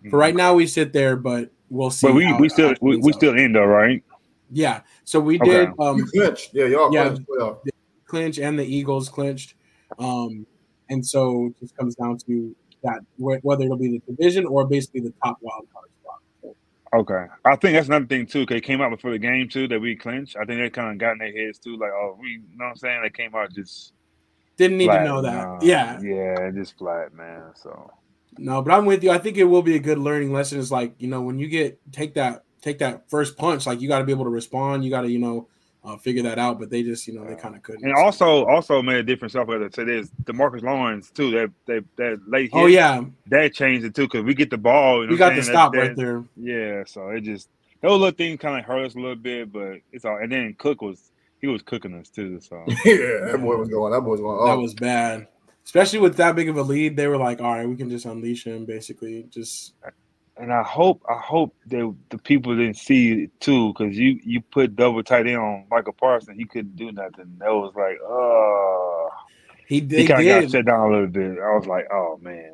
for right now, we sit there, but we'll see. But we how we still we, we still in though, right? yeah. So we Okay. did um You clinched. Yeah, y'all Yeah. clinched clinch and the Eagles clinched. Um, and so it just comes down to that whether it'll be the division or basically the top wild card spot. So, Okay, I think that's another thing too. Cause it came out before the game too that we clinched. I think they kind of got in their heads too, like, oh, we, you know what I'm saying? They came out just didn't need flat. to know that. Nah, yeah, yeah, just flat, man. So no, but I'm with you. I think it will be a good learning lesson. Is like you know when you get take that take that first punch, like you got to be able to respond. You got to you know uh, figure that out. But they just you know they kind of couldn't. and also also made a difference. Off of to this, Demarcus Lawrence too. That that that late. oh yeah, that changed it too because we get the ball. You know we got the stop That- right that- there. Yeah, so it just those little things kind of hurt us a little bit, but it's all. And then Cook was he was cooking us too. So yeah, that boy was going. That boy was going. That Oh, was bad. Especially with that big of a lead, they were like, "All right, we can just unleash him." Basically, just and I hope I hope that the people didn't see it too, because you you put double tight end on Micah Parsons, he couldn't do nothing. That was like, oh, he, did. he kind of got shut down a little bit. I was like, oh man,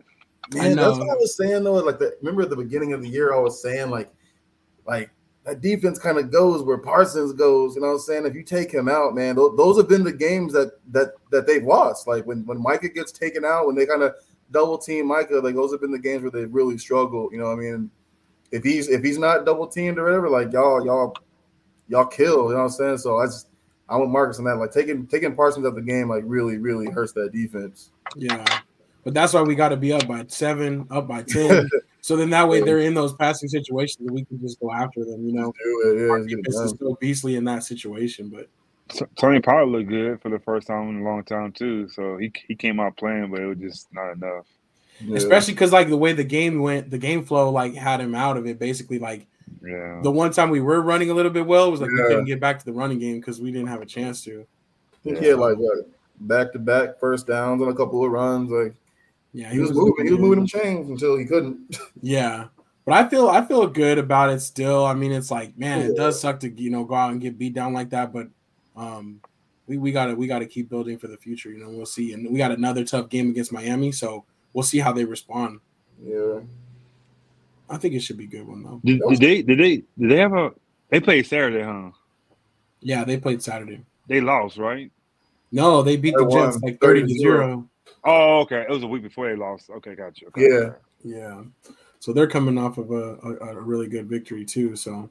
I Man, that's what I was saying though. Like, the, remember at the beginning of the year, I was saying like, like that defense kind of goes where Parsons goes. You know what I'm saying? If you take him out, man, those, those have been the games that that that they've lost. Like when when Micah gets taken out, when they kind of double team Micah, like those have been the games where they really struggle. You know what I mean? If he's if he's not double teamed or whatever, like y'all y'all y'all kill. You know what I'm saying? So I just I want Marcus on that. Like taking taking Parsons out the game like really really hurts that defense. Yeah, but that's why we got to be up by seven, up by ten. so then that way they're in those passing situations, and we can just go after them. You know, it, yeah, our let's get it defense is so beastly in that situation. But Tony Pollard looked good for the first time in a long time too. So he he came out playing, but it was just not enough. Yeah. especially because like the way the game went, the game flow like had him out of it. Basically, like Yeah, the one time we were running a little bit well was like we Yeah. couldn't get back to the running game because we didn't have a chance to. I think he had like what back to back first downs on a couple of runs. Like Yeah, he, was, moving, he was moving them chains until he couldn't. Yeah. But I feel I feel good about it still. I mean, it's like, man, it does suck to you know go out and get beat down like that, but um we, we gotta we gotta keep building for the future, you know. We'll see. And we got another tough game against Miami, so we'll see how they respond. Yeah, I think it should be a good one though. did, did they did they did they have a they played Saturday, huh? Yeah, they played Saturday. They lost, right? No, they beat They the Jets like 30 to 30 to 0. Oh, okay. It was a week before they lost. Okay, gotcha. Okay. Yeah. Yeah. So they're coming off of a, a, a really good victory too. So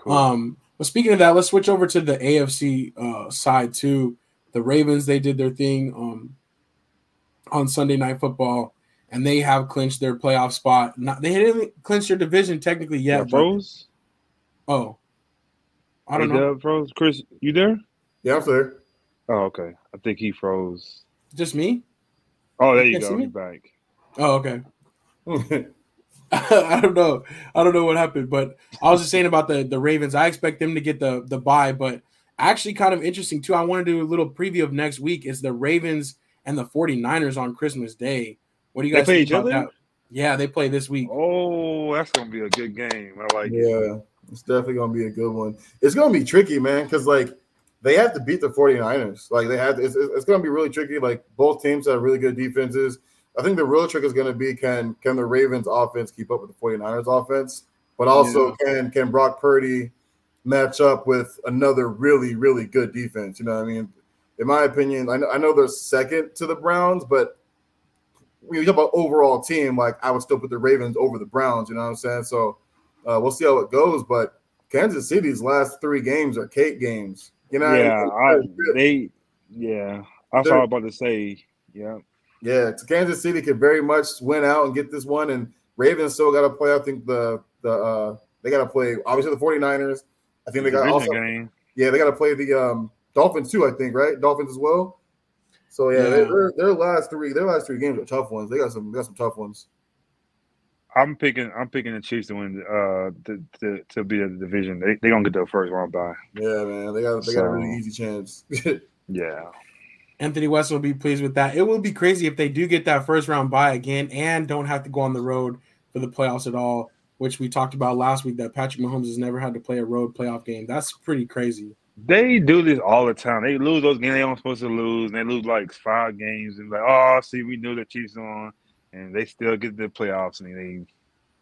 Cool. Um, but speaking of that, let's switch over to the AFC uh, side too. the Ravens they did their thing um, on Sunday Night Football, and they have clinched their playoff spot. Not they didn't clinch their division technically yet. Yeah, froze. But, oh, I don't know. Dub froze. Chris, you there? Yeah, I'm there. Oh, okay. I think he froze. Just me? Oh, there You you go. me? He's back. Oh, okay. I don't know. I don't know what happened, but I was just saying about the the Ravens. I expect them to get the the bye, but actually kind of interesting too. I want to do a little preview of next week. Is the Ravens and the 49ers on Christmas Day. What do you They guys play think each about other? that? Yeah, they play this week. Oh, that's gonna be a good game. I like it. yeah, it's definitely gonna be a good one. It's gonna be tricky, man, because like they have to beat the 49ers. Like they have to, it's, it's gonna be really tricky. Like both teams have really good defenses. I think the real trick is gonna be can can the Ravens offense keep up with the 49ers offense, but also can can Brock Purdy match up with another really, really good defense. You know what I mean? In my opinion, I know, I know they're second to the Browns, but when you talk about overall team, like I would still put the Ravens over the Browns. You know what I'm saying? So uh, we'll see how it goes. But Kansas City's last three games are cake games. You know? what I Yeah, mean? I, they. Yeah, that's They're- all I was about to say. Yeah, Yeah, Kansas City could very much win out and get this one. And Ravens still got to play. I think the the uh they got to play obviously the 49ers. I think they got also game. yeah they got to play the um Dolphins too. I think right Dolphins as well. So yeah, Yeah. Their, their last three their last three games are tough ones. They got some they got some tough ones. I'm picking. I'm picking the Chiefs to win. Uh, to to, to be the division. They they gonna get their first round bye. Yeah, man, they got they got a really easy chance. Yeah. Anthony West will be pleased with that. It will be crazy if they do get that first round bye again and don't have to go on the road for the playoffs at all, which we talked about last week that Patrick Mahomes has never had to play a road playoff game. That's pretty crazy. They do this all the time. They lose those games they aren't supposed to lose, and they lose like five games. And like, oh, see, we knew the Chiefs on, and they still get the playoffs, and they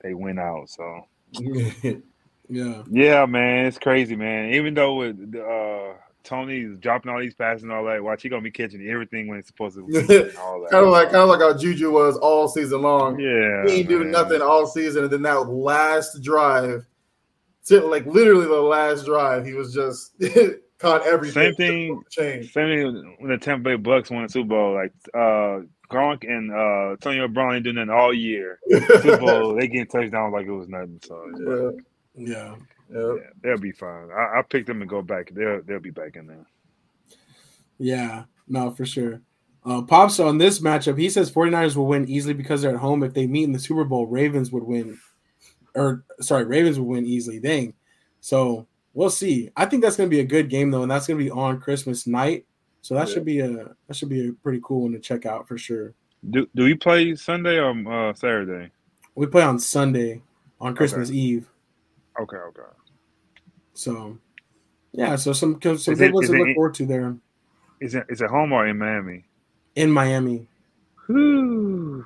they win out. So Yeah. yeah, man, it's crazy, man. Even though with uh, Tony's dropping all these passes and all that, watch he gonna be catching everything when it's supposed to. Be and all that. kind of like kind of like how Juju was all season long. yeah, he ain't doing man. nothing all season, and then that last drive, to- like literally the last drive, he was just caught everything. Same thing. Change. Same thing when the Tampa Bay Bucs won the Super Bowl. Like uh, Gronk and uh, Antonio Brown ain't doing nothing all year. Super Bowl, they getting touchdowns like it was nothing. So yeah, yeah, Yeah. Yeah. yeah, they'll be fine. I, I picked them to go back. They'll they'll be back in there. Yeah. No, for sure. Uh, Pops on this matchup, he says 49ers will win easily because they're at home. If they meet in the Super Bowl, Ravens would win. Or, sorry, Ravens would win easily. Dang. So we'll see. I think that's going to be a good game, though, and that's going to be on Christmas night. So that Yeah. should be a that should be a pretty cool one to check out for sure. Do do we play Sunday or uh, Saturday? We play on Sunday on Christmas Eve. Okay, okay. So yeah, so some some Is good it- ones to look forward to there Is it is it home or in Miami? in Miami. Whew.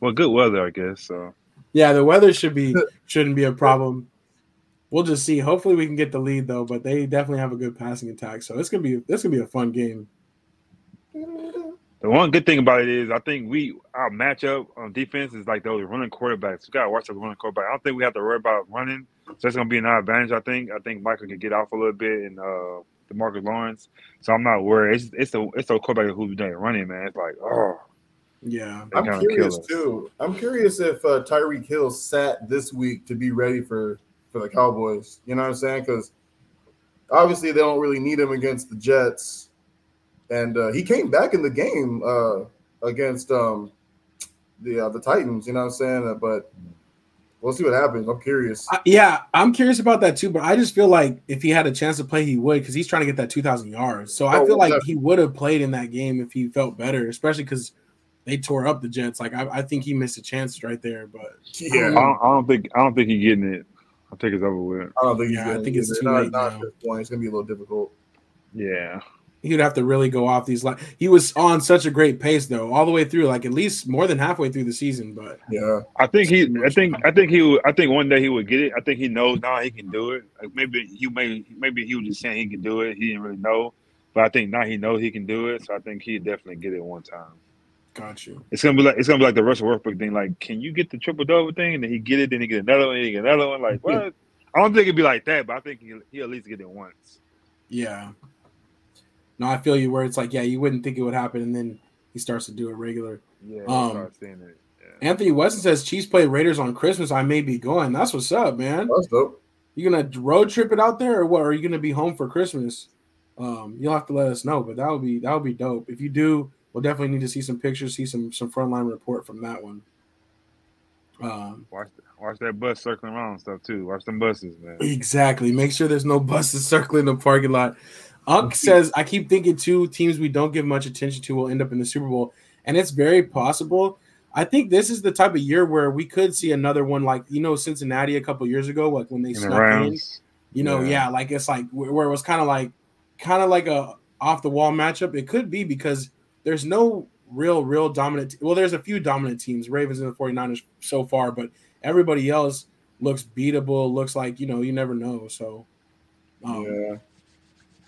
Well, good weather, I guess. So Yeah, the weather should be shouldn't be a problem. We'll just see. Hopefully, we can get the lead though. But they definitely have a good passing attack, so it's gonna be this gonna be a fun game. The one good thing about it is I think we our matchup on defense is like those running quarterbacks. We gotta watch those running quarterback. I don't think we have to worry about running. So that's gonna be an advantage. I think. I think Micah can get off a little bit and uh Demarcus Lawrence. So I'm not worried. It's it's the it's the quarterback who's doing running, man. It's like, oh Yeah, I'm curious too. I'm curious if uh, Tyreek Hill sat this week to be ready for for the Cowboys. You know what I'm saying? Because obviously they don't really need him against the Jets, and uh, he came back in the game uh, against um, the uh, the Titans. You know what I'm saying? Uh, but we'll see what happens. I'm curious. I- yeah, I'm curious about that too. But I just feel like if he had a chance to play, he would because he's trying to get that 2,000 yards. So I Oh, feel like definitely. he would have played in that game if he felt better, especially because they tore up the Jets. Like I, I think he missed a chance right there. But I Yeah, don't, I don't think I don't think he's getting it. I think it's over with. I don't think. he's Yeah, I think it's it. too not, late not now. at this point. It's gonna be a little difficult. Yeah. He would have to really go off these. Like he was on such a great pace though, all the way through, like at least more than halfway through the season. But Yeah, I think he. I think. I think he. Would, I think one day he would get it. I think he knows now he can do it. Like maybe he may. Maybe he was just saying he can do it. He didn't really know, but I think now he knows he can do it. So I think he definitely get it one time. got you. It's gonna be like it's gonna be like the Russell Westbrook thing. Like, can you get the triple double thing? And then he get it. Then he get another one. And he get another one. Like what? I don't think it'd be like that, but I think he he at least get it once. Yeah. No, I feel you. Where it's like, yeah, you wouldn't think it would happen, and then he starts to do it regular. Yeah, Um, I've it. Yeah. Anthony Weston says Chiefs play Raiders on Christmas. I may be going. That's what's up, man. That's dope. You gonna road trip it out there, or what? Are you gonna be home for Christmas? Um, you'll have to let us know, but that would be that would be dope. If you do, we'll definitely need to see some pictures, see some some frontline report from that one. Um, Watch, watch that bus circling around and stuff too. Watch them buses, man. exactly. Make sure there's no buses circling the parking lot. Unk says, I keep thinking two teams we don't give much attention to will end up in the Super Bowl, and it's very possible. I think this is the type of year where we could see another one, like you know Cincinnati a couple years ago, like when they In the snuck in. You know, Yeah. yeah. like it's like where where it was kind of like kind of like a off the wall matchup. It could be because there's no real real dominant well, there's a few dominant teams, Ravens and the 49ers so far, but everybody else looks beatable, looks like, you know, you never know. So um, yeah.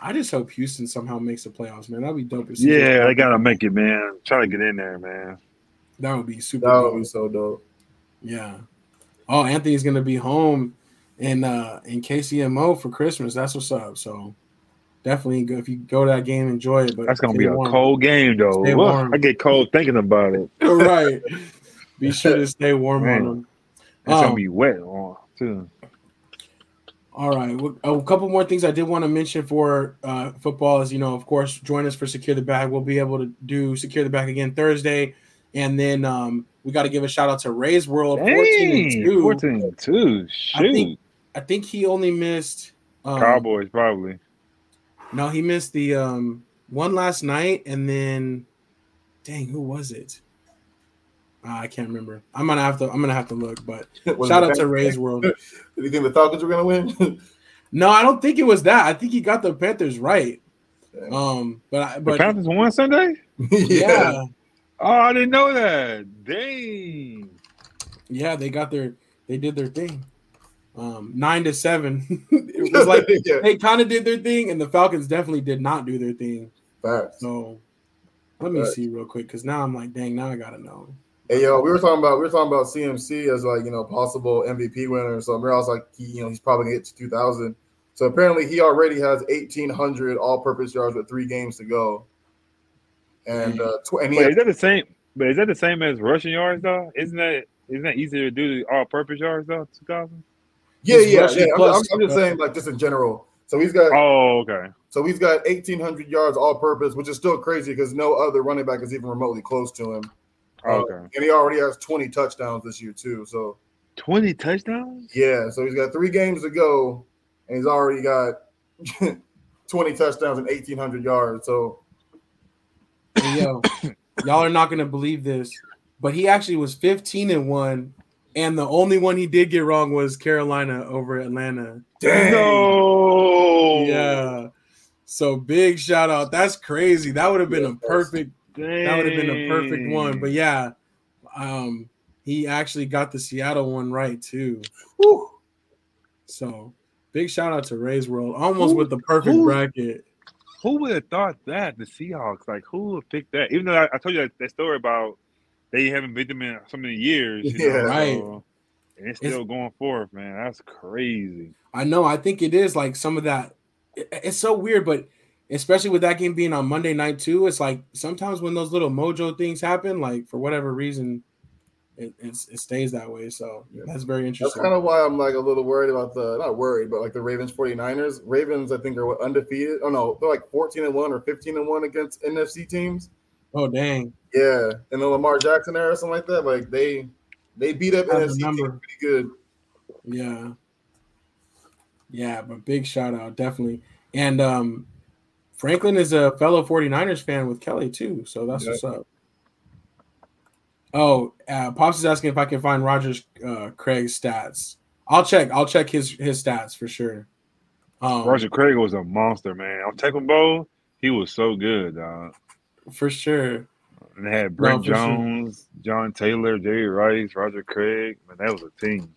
I just hope Houston somehow makes the playoffs, man. That'd be dope. to see. Yeah, they gotta make it, man. Try to get in there, man. that would be super That dope. would be so dope. Yeah. Oh, Anthony's gonna be home in uh in KCMO for Christmas. That's what's up. So definitely go if you go to that game, enjoy it. But That's gonna stay be a warm. cold game, though. Stay Look, warm. I get cold thinking about it. right. Be sure to stay warm Man. on them. It's Um, gonna be wet on too. All right. Well, A couple more things I did want to mention for uh, football is, you know, of course, join us for Secure the Bag. We'll be able to do Secure the Bag again Thursday. And then um, we got to give a shout out to Ray's World 14 and 2. 14 and 2. I Shoot. think- I think he only missed um, Cowboys probably. No, he missed the um one last night, and then dang, who was it? Ah, I can't remember. I'm gonna have to. I'm gonna have to look. But shout out to Ray's World. Did you think the Falcons were gonna win? No, I don't think it was that. I think he got the Panthers right. Um, but I, The Panthers won Sunday? yeah, Oh, I didn't know that. Dang. yeah, they got their they did their thing. Um, nine to seven. it was like yeah. they kind of did their thing, and the Falcons definitely did not do their thing. Facts. So let me Right. see real quick because now I'm like, dang, now I gotta know. Hey yo, we were talking about we were talking about CMC as like you know possible MVP winner. So I was like, he, you know, he's probably gonna get to 2,000. So apparently he already has 1,800 all-purpose yards with three games to go. And uh, tw- and he Wait, has, is that the same? But is that the same as rushing yards though? Isn't that isn't that easier to do the all-purpose yards though? Two thousand. yeah, He's yeah, yeah. I'm, plus- I'm, I'm just saying like just in general. So he's got Oh, okay. so he's got 1,800 yards all-purpose, which is still crazy because no other running back is even remotely close to him. Uh, Okay. and he already has 20 touchdowns this year too. So Twenty touchdowns. Yeah, so he's got three games to go, and he's already got 20 touchdowns and 1,800 yards. So Hey, yo, y'all are not gonna believe this, but he actually was 15 and one, and the only one he did get wrong was Carolina over Atlanta. dang, No. Yeah. So big shout out. That's crazy. That would have been a perfect. That would have been a perfect one. But yeah, um, he actually got the Seattle one right too. So big shout out to Ray's World, almost Who- with the perfect who- bracket. Who would have thought that? The Seahawks. Like, who would pick that? Even though I, I told you that, that story about they haven't beat them in so many years. You Yeah. know, Right. so- and it's still going forth, man. That's crazy. I know. I think it is like some of that. it- it's so weird, but especially with that game being on Monday night too, it's like sometimes when those little mojo things happen, like for whatever reason, it, it's, it stays that way. So Yeah. that's very interesting. That's kind of why I'm like a little worried about the not worried, but like the Ravens 49ers. Ravens, I think, are undefeated. Oh no, they're like 14 and 1 or 15 and 1 against NFC teams. oh dang! Yeah, in the Lamar Jackson era or something like that. Like they they beat up NFC teams pretty good. Yeah, yeah, but big shout out definitely. And um, Franklin is a fellow 49ers fan with Kelly too, so that's what's up. Oh, uh, Pops is asking if I can find Rogers uh, Craig's stats. I'll check. I'll check his his stats for sure. Um, Roger Craig was a monster, man. On Taekwondo, Bowl, he was so good, dog. for sure. And they had Brent sure. Jones, John Taylor, Jerry Rice, Roger Craig. Man, that was a team.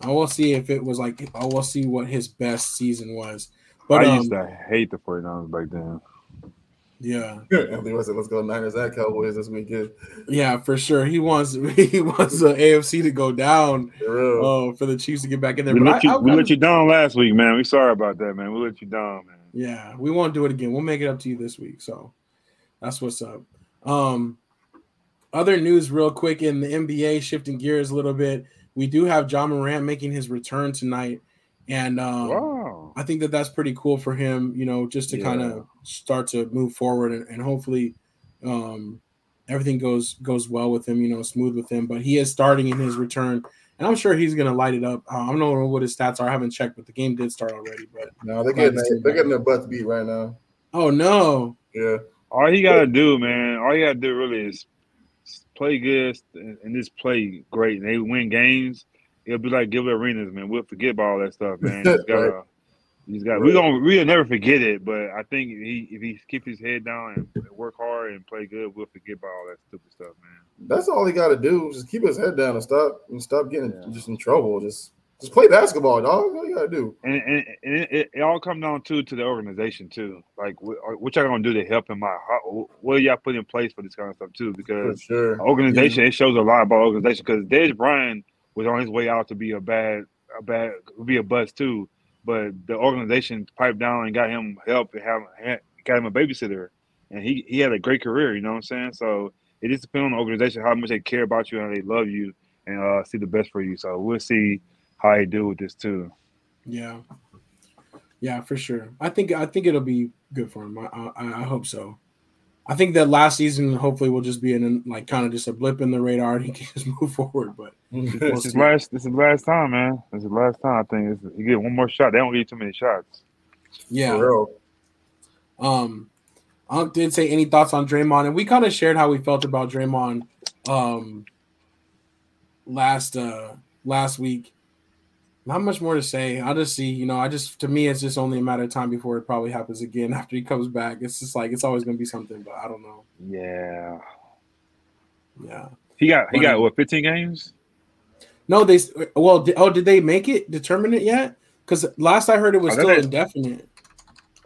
I will see if it was like I will see what his best season was. But I um, used to hate the 49ers back then. yeah, Anthony West "Let's go Niners and Cowboys this weekend." yeah, for sure. He wants he wants the AFC to go down For uh, for the Chiefs to get back in there. We But let you I, I, we let you down last week, man. We sorry about that, man. We let you down, man. Yeah, we won't do it again. We'll make it up to you this week. So that's what's up. Um, other news, real quick in the NBA, shifting gears a little bit. We do have Ja Morant making his return tonight, and um, wow. I think that that's pretty cool for him. You know, just to yeah. kind of start to move forward, and, and hopefully, um, everything goes goes well with him. You know, smooth with him. But he is starting in his return, and I'm sure he's going to light it up. Uh, I don't know what his stats are. I haven't checked, but the game did start already. But no, they're getting their, they're getting their butts beat right now. Oh no! Yeah. All he gotta do, man. All he gotta do really is play good and just play great. And they win games. It'll be like Gilbert Arenas, man. We'll forget about all that stuff, man. He's got, right. he's got. We don't. We'll never forget it. But I think if he if he keep his head down and work hard and play good, we'll forget about all that stupid stuff, man. That's all he got to do. Just keep his head down and stop and stop getting yeah. just in trouble. Just just play basketball, dog. All you gotta do. And, and, and it, it, all comes down to to the organization too. Like, what, uh, what y'all gonna do to help him out? How, what y'all put in place for this kind of stuff too? Because sure. organization yeah. it shows a lot about organization. Because Dez Bryant was on his way out to be a bad, a bad, be a bust too. But the organization piped down and got him help and have got him a babysitter, and he he had a great career. You know what I'm saying? So it just depends on the organization how much they care about you and they love you and uh, see the best for you. So we'll see how he do with this too. Yeah, yeah, for sure. I think I think it'll be good for him. I I, I hope so. I think that last season hopefully will just be in like kind of just a blip in the radar and he can just move forward. But we'll this is last this is last time, man. This is last time. I think it's, you get one more shot. They don't get too many shots. Yeah. Um, Unc did say any thoughts on Draymond, and we kind of shared how we felt about Draymond um last uh last week not much more to say. I'll just see, you know, I just to me it's just only a matter of time before it probably happens again after he comes back. It's just like it's always gonna be something, but I don't know. Yeah. Yeah. He got he got what 15 games? No, they well oh did they make it determine it yet? Because last I heard it was oh, still indefinite.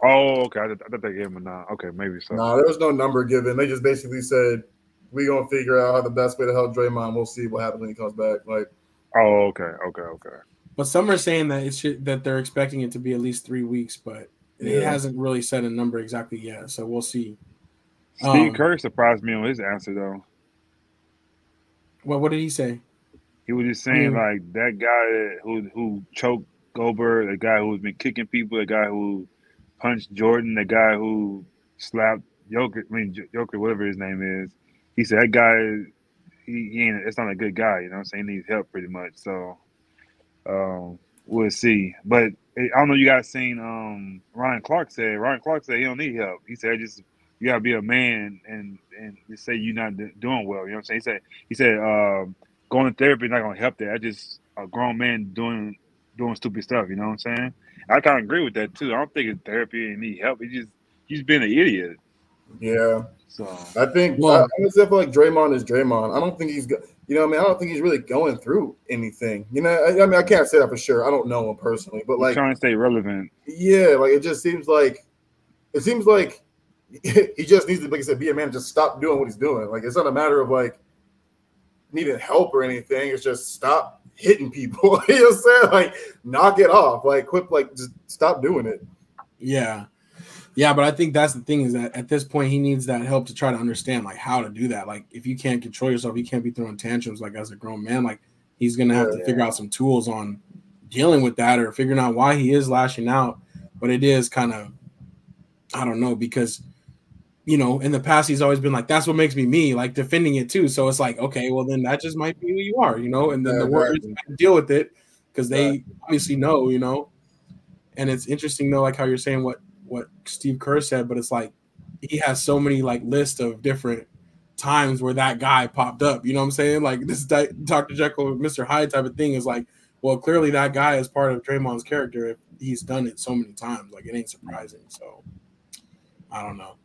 Oh, okay. I, I thought they gave him a nine. Okay, maybe so. No, nah, there was no number given. They just basically said we gonna figure out how the best way to help Draymond. We'll see what happens when he comes back. Like, oh, okay, okay, okay. But some are saying that it should that they're expecting it to be at least three weeks, but yeah. it hasn't really said a number exactly yet. So we'll see. Steve um, Kerr surprised me on his answer though. Well, what did he say? He was just saying like that guy who who choked Gobert, the guy who's been kicking people, the guy who punched Jordan, the guy who slapped Joker, I mean Joker, whatever his name is. He said that guy, he, he ain't. It's not a good guy. You know, what I'm saying he needs help pretty much. So um, we'll see. But I don't know. You guys seen um, Ryan Clark said. Ryan Clark said he don't need help. He said just you gotta be a man and and just say you're not doing well. You know what I'm saying? He said he said um, going to therapy is not gonna help that. I just a grown man doing doing stupid stuff. You know what I'm saying? I kind of agree with that too. I don't think it's therapy and need help. He just he's been an idiot. Yeah. So I think well, I, I feel like Draymond is Draymond. I don't think he's you know, I mean, I don't think he's really going through anything. You know, I, I mean, I can't say that for sure. I don't know him personally, but like he's trying to stay relevant. Yeah, like it just seems like it seems like he just needs to, like I said, be a man just stop doing what he's doing. Like it's not a matter of like needing help or anything. It's just stop hitting people. you know what I'm saying? Like knock it off. Like quit. Like just stop doing it. Yeah. Yeah, but I think that's the thing is that at this point he needs that help to try to understand like how to do that. Like if you can't control yourself, you can't be throwing tantrums like as a grown man. Like he's gonna have yeah, to yeah. figure out some tools on dealing with that or figuring out why he is lashing out. But it is kind of I don't know because you know in the past he's always been like that's what makes me me like defending it too. So it's like okay, well then that just might be who you are, you know. And then yeah, the words deal with it because they obviously know, you know. And it's interesting though, like how you're saying what what Steve Kerr said, but it's like he has so many like list of different times where that guy popped up. You know what I'm saying? Like this Dr. Jekyll, Mr. Hyde type of thing is like, well, clearly that guy is part of Draymond's character if he's done it so many times. Like it ain't surprising. So I don't know.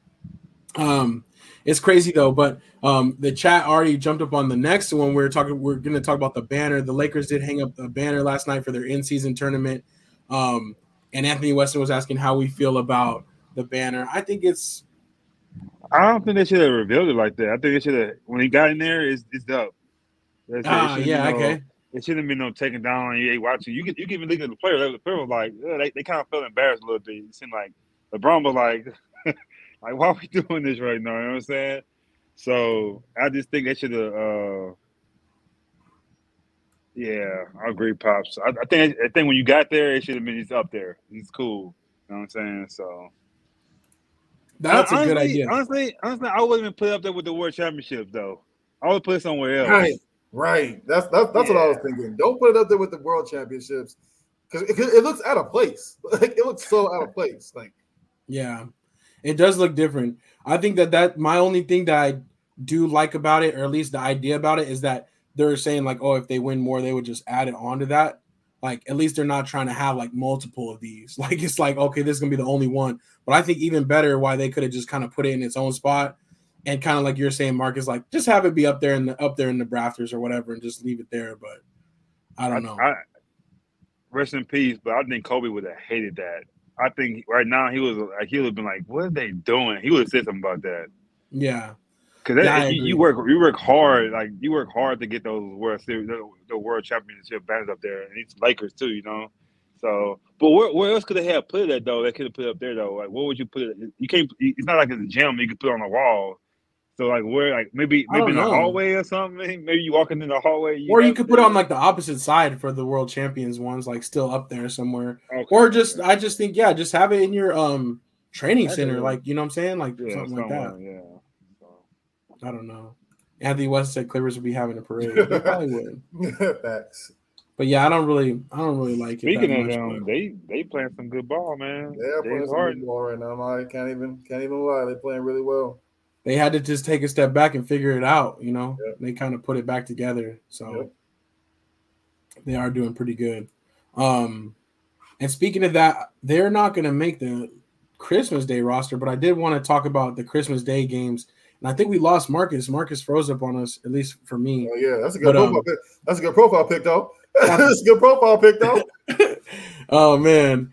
Um, it's crazy though, but um, the chat already jumped up on the next one. We're talking. We're going to talk about the banner. The Lakers did hang up a banner last night for their in-season tournament. Um, and Anthony Weston was asking how we feel about the banner. I think it's. I don't think they should have revealed it like that. I think they should have when he got in there. It's it's dope. ah, yeah, okay. it shouldn't be no taking down on you watching. You can you can even look at the player. The player was like, yeah, they, they kind of felt embarrassed a little bit. It seemed like LeBron was like, like, why are we doing this right now? You know what I'm saying? So I just think they should have. Uh, yeah, I agree, pops. I, I, think I think when you got there, it should have been he's up there. He's cool. You know what I'm saying? So that's honestly, a good idea. Honestly, honestly, I wouldn't even put it up there with the world championship though. I would put it somewhere else. Right, right. That's that's, that's yeah. what I was thinking. Don't put it up there with the world championships because it, it, looks out of place. Like it looks so out of place. Like, yeah, it does look different. I think that that my only thing that I do like about it, or at least the idea about it, is that they're saying like, oh, if they win more, they would just add it onto that. Like at least they're not trying to have like multiple of these. Like it's like okay, this is gonna be the only one. But I think even better, why they could have just kind of put it in its own spot, and kind of like you're saying, Mark is like just have it be up there in the up there in the rafters or whatever, and just leave it there. But I don't know. I, rest in peace, but I think Kobe would have hated that. I think right now he was like he would have been like, "What are they doing?" He would have said something about that. Yeah, because yeah, you, you, work you work hard, like you work hard to get those world series, the, the world championship banners up there, and it's Lakers too, you know. So, but where, where else could they have put it though? They could have put it up there though. Like, what would you put it? You can't. It's not like it's a gym you could put it on the wall. So like where like maybe maybe in the hallway or something. Maybe you walking in the hallway. You or you could put it on like the opposite side for the world champions ones, like still up there somewhere. Okay. Or just I just think yeah, just have it in your um training center, like you know what I'm saying, like yeah, something like that. Yeah. I don't know. Anthony West said Clippers would be having a parade. They probably would. Facts. But yeah, I don't really, I don't really like it. Speaking of much, them, they they playing some good ball, man. Yeah, playing some hard. good ball right now. I can't even can't even lie. They're playing really well. They had to just take a step back and figure it out. You know, yep. they kind of put it back together. So yep. they are doing pretty good. Um, and speaking of that, they're not going to make the Christmas Day roster, but I did want to talk about the Christmas Day games and I think we lost Marcus. Marcus froze up on us, at least for me. Oh yeah, that's a good but, profile. Um, pick. That's a good profile pick, though. that's a good profile pick, though. oh man,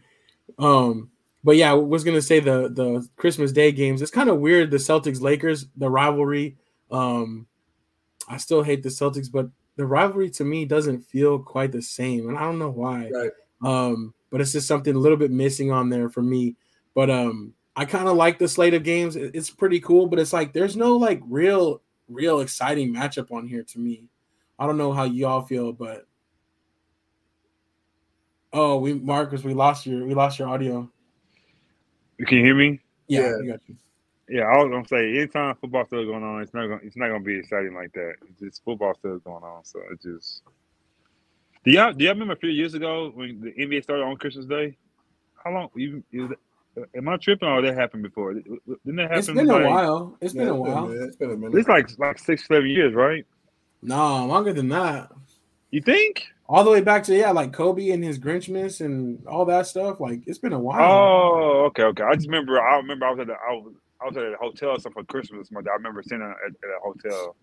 um, but yeah, I was gonna say the the Christmas Day games. It's kind of weird. The Celtics Lakers, the rivalry. Um, I still hate the Celtics, but the rivalry to me doesn't feel quite the same, and I don't know why. Right. Um, but it's just something a little bit missing on there for me. But um, I kind of like the slate of games. It's pretty cool, but it's like there's no like real, real exciting matchup on here to me. I don't know how y'all feel, but oh, we Marcus, we lost your we lost your audio. You can you hear me? Yeah, yeah. got you. Yeah, I was gonna say anytime football still going on, it's not gonna it's not gonna be exciting like that. It's just football still going on, so it just. Do y'all do y'all remember a few years ago when the NBA started on Christmas Day? How long? Even Am I tripping or that happened before? Didn't that happen? It's been like, a while. It's been a while. It's been a minute. It's like like six, seven years, right? No, longer than that. You think? All the way back to yeah, like Kobe and his Grinchmas and all that stuff. Like it's been a while. Oh, okay, okay. I just remember. I remember I was at the I was, I was at a hotel or something for Christmas. This month. I remember sitting at, at a hotel.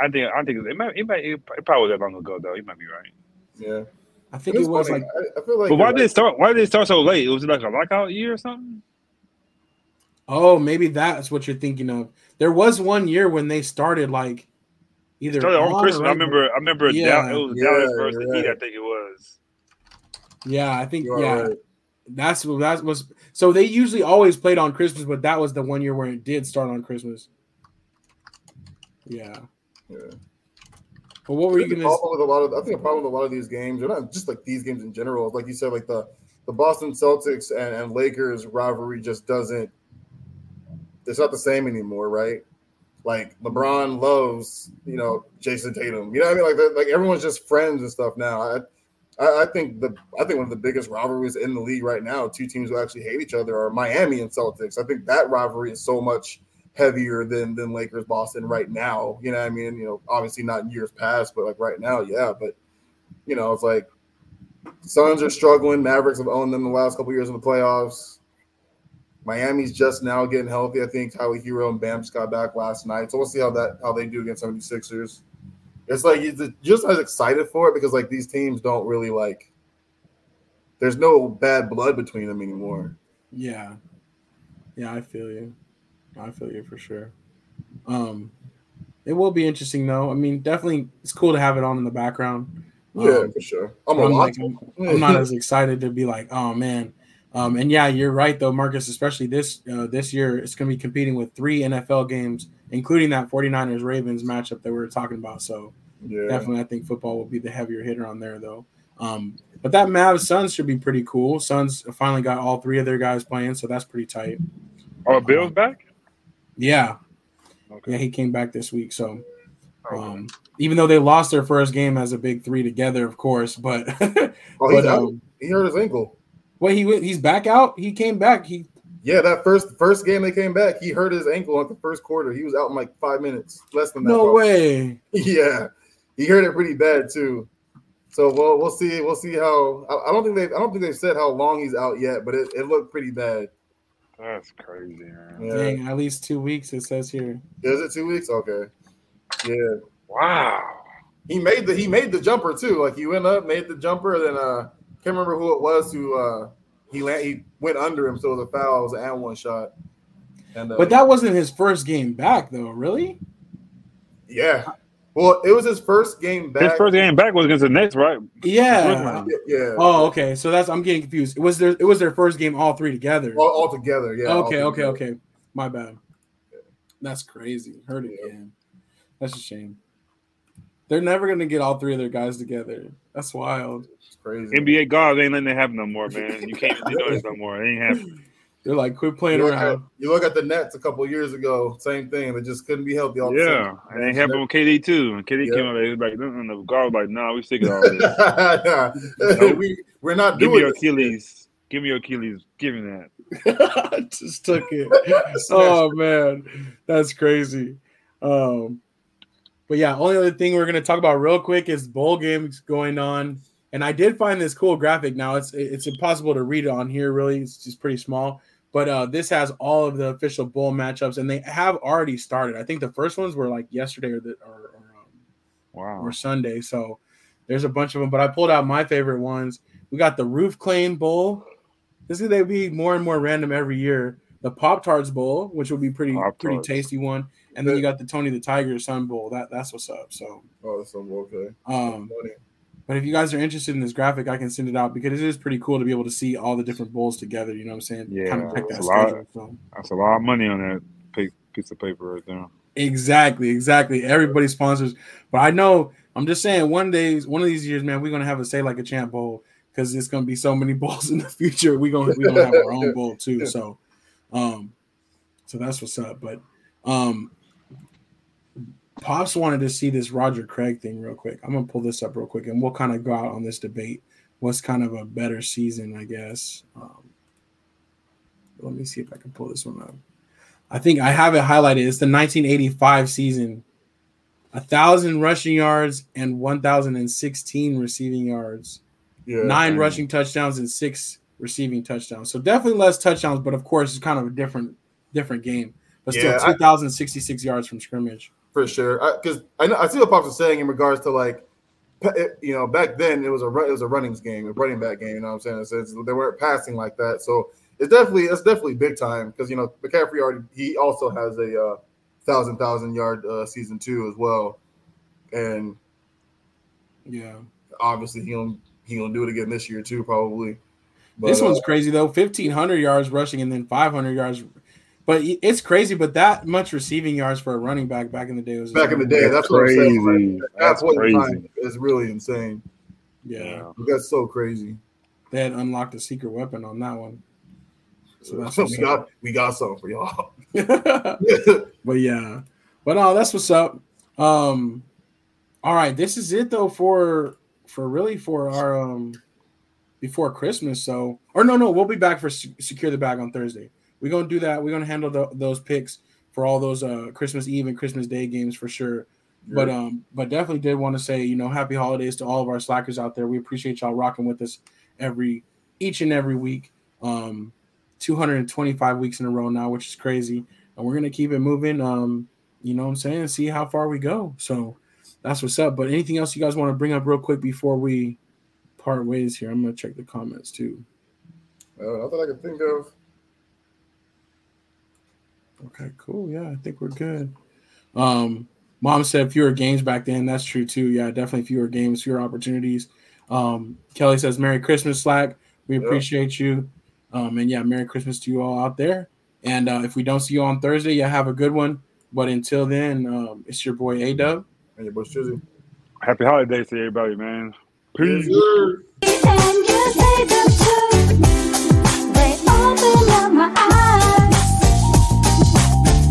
I think I think it might, it might it probably was that long ago though. You might be right. Yeah. I think it, it was funny. like. I, I, feel like. But why did it start? Why did it start so late? It was it like a lockout year or something? Oh, maybe that's what you're thinking of. There was one year when they started like either started on Christmas. Right I remember. I remember. Yeah, down, it was yeah, Dallas versus right. Heat. I think it was. Yeah, I think. yeah, right. that's that was. So they usually always played on Christmas, but that was the one year where it did start on Christmas. Yeah. Yeah. What were you going to? With a lot of, I think a problem with a lot of these games, or not just like these games in general, like you said, like the the Boston Celtics and, and Lakers rivalry just doesn't. It's not the same anymore, right? Like LeBron loves, you know, Jayson Tatum. You know what I mean? Like, like everyone's just friends and stuff now. I, I, I think the I think one of the biggest rivalries in the league right now, two teams who actually hate each other, are Miami and Celtics. I think that rivalry is so much heavier than than Lakers Boston right now. You know I mean? You know, obviously not in years past, but like right now, yeah. But you know, it's like Suns are struggling. Mavericks have owned them the last couple years in the playoffs. Miami's just now getting healthy. I think Tyler Herro and Bam got back last night. So we'll see how that how they do against 76ers. It's like just as excited for it because like these teams don't really like there's no bad blood between them anymore. Yeah. Yeah, I feel you. I feel you for sure. Um, it will be interesting though. I mean, definitely, it's cool to have it on in the background. Yeah, um, for sure. I'm, I'm like, I'm, I'm, not as excited to be like, oh man, Um, and yeah, you're right though, Marcus. Especially this uh, this year, it's going to be competing with three NFL games, including that 49ers Ravens matchup that we were talking about. So yeah. definitely, I think football will be the heavier hitter on there though. Um, but that Mavs Suns should be pretty cool. Suns finally got all three of their guys playing, so that's pretty tight. Oh, Beal's um, back. Yeah, okay. yeah, he came back this week. So, um, even though they lost their first game as a big three together, of course, but, oh, but um, he hurt his ankle. Well, he he's back out. He came back. He yeah, that first first game they came back, he hurt his ankle at the first quarter. He was out in like five minutes, less than that. No way. yeah, he hurt it pretty bad too. So we'll we'll see we'll see how. I, I don't think they I don't think they've said how long he's out yet, but it, it looked pretty bad. That's crazy, man. Yeah. Dang, at least two weeks it says here. Is it two weeks? Okay. Yeah. Wow. He made the he made the jumper too. Like he went up, made the jumper, then uh can't remember who it was who uh he land, he went under him, so it was a foul, it was an and one shot. And uh, but that wasn't his first game back though, really. Yeah. Well, it was his first game back. His first game back was against the Nets, right? Yeah. Yeah. Oh, okay. So that's I'm getting confused. It was their it was their first game all three together. All, all together, yeah. Okay, okay, okay. My bad. That's crazy. Hurt again. That's a shame. They're never gonna get all three of their guys together. That's wild. It's crazy. NBA guards ain't letting it happen no more, man. You can't do this no more. It ain't happening. They're like, quit playing you around. At, you look at the Nets a couple years ago, same thing. They just couldn't be healthy all yeah. the time. Yeah, and it happened with KD too. And KD yeah. came out, they was like, no, the guard was like, nah, we sick of all this. no, we, we're not Give doing me your Achilles. Give me your Achilles. Give me that. just took it. oh man, that's crazy. Um, but yeah, only other thing we're gonna talk about real quick is bowl games going on. And I did find this cool graphic. Now it's it's impossible to read it on here. Really, it's just pretty small. But uh, this has all of the official bowl matchups, and they have already started. I think the first ones were like yesterday or the or, or, um, wow. or Sunday. So there's a bunch of them. But I pulled out my favorite ones. We got the Roof Claim Bowl. This is they be more and more random every year. The Pop Tarts Bowl, which will be pretty Pop-Tarts. pretty tasty one and then you got the Tony the Tiger Sun Bowl. That that's what's up. So oh, that's okay. Um, but if you guys are interested in this graphic, I can send it out because it is pretty cool to be able to see all the different bowls together. You know what I'm saying? Yeah, kind of that's, a lot, so. that's a lot of money on that piece of paper right there. Exactly, exactly. Everybody sponsors, but I know I'm just saying one day, one of these years, man, we're gonna have a say like a champ bowl because it's gonna be so many bowls in the future. We're gonna we gonna have our own bowl too. So, um, so that's what's up. But um, Pops wanted to see this Roger Craig thing real quick. I'm gonna pull this up real quick, and we'll kind of go out on this debate. What's kind of a better season, I guess. Um, let me see if I can pull this one up. I think I have it highlighted. It's the 1985 season. A thousand rushing yards and 1,016 receiving yards. Yeah, Nine man. rushing touchdowns and six receiving touchdowns. So definitely less touchdowns, but of course it's kind of a different different game. But still, yeah, 2,066 yards from scrimmage for sure. Because I, I, I, see what Pops was saying in regards to like, you know, back then it was a it was a runnings game, a running back game. You know what I'm saying? It's, it's, they weren't passing like that, so it's definitely it's definitely big time because you know McCaffrey already he also has a uh, thousand thousand yard uh, season two as well, and yeah, obviously he'll he'll do it again this year too probably. But, this one's uh, crazy though, fifteen hundred yards rushing and then five hundred yards but it's crazy, but that much receiving yards for a running back back in the day was back in the day. That's, that's crazy. What I'm That's, that's what crazy. It's really insane. Yeah, that's so crazy. They had unlocked a secret weapon on that one. So that's we got we got something for y'all. but yeah, but no, that's what's up. Um, all right, this is it though for for really for our um before Christmas. So or no, no, we'll be back for secure the bag on Thursday we're gonna do that. We're gonna handle the, those picks for all those uh, Christmas Eve and Christmas Day games for sure. But um, but definitely did want to say you know happy holidays to all of our SLACers out there. We appreciate y'all rocking with us every each and every week. Um, 225 weeks in a row now, which is crazy, and we're gonna keep it moving. Um, you know what I'm saying? See how far we go. So that's what's up. But anything else you guys want to bring up real quick before we part ways here? I'm gonna check the comments too. Uh, I thought I could think of Okay, cool. Yeah, I think we're good. Um, Mom said fewer games back then. That's true too. Yeah, definitely fewer games, fewer opportunities. Um, Kelly says, Merry Christmas, SLAC. We yep. appreciate you. Um, and yeah, Merry Christmas to you all out there. And uh, if we don't see you on Thursday, yeah, have a good one. But until then, um, it's your boy A Dub. And your boy Shizzy. Happy holidays to everybody, man. Peace. Peace.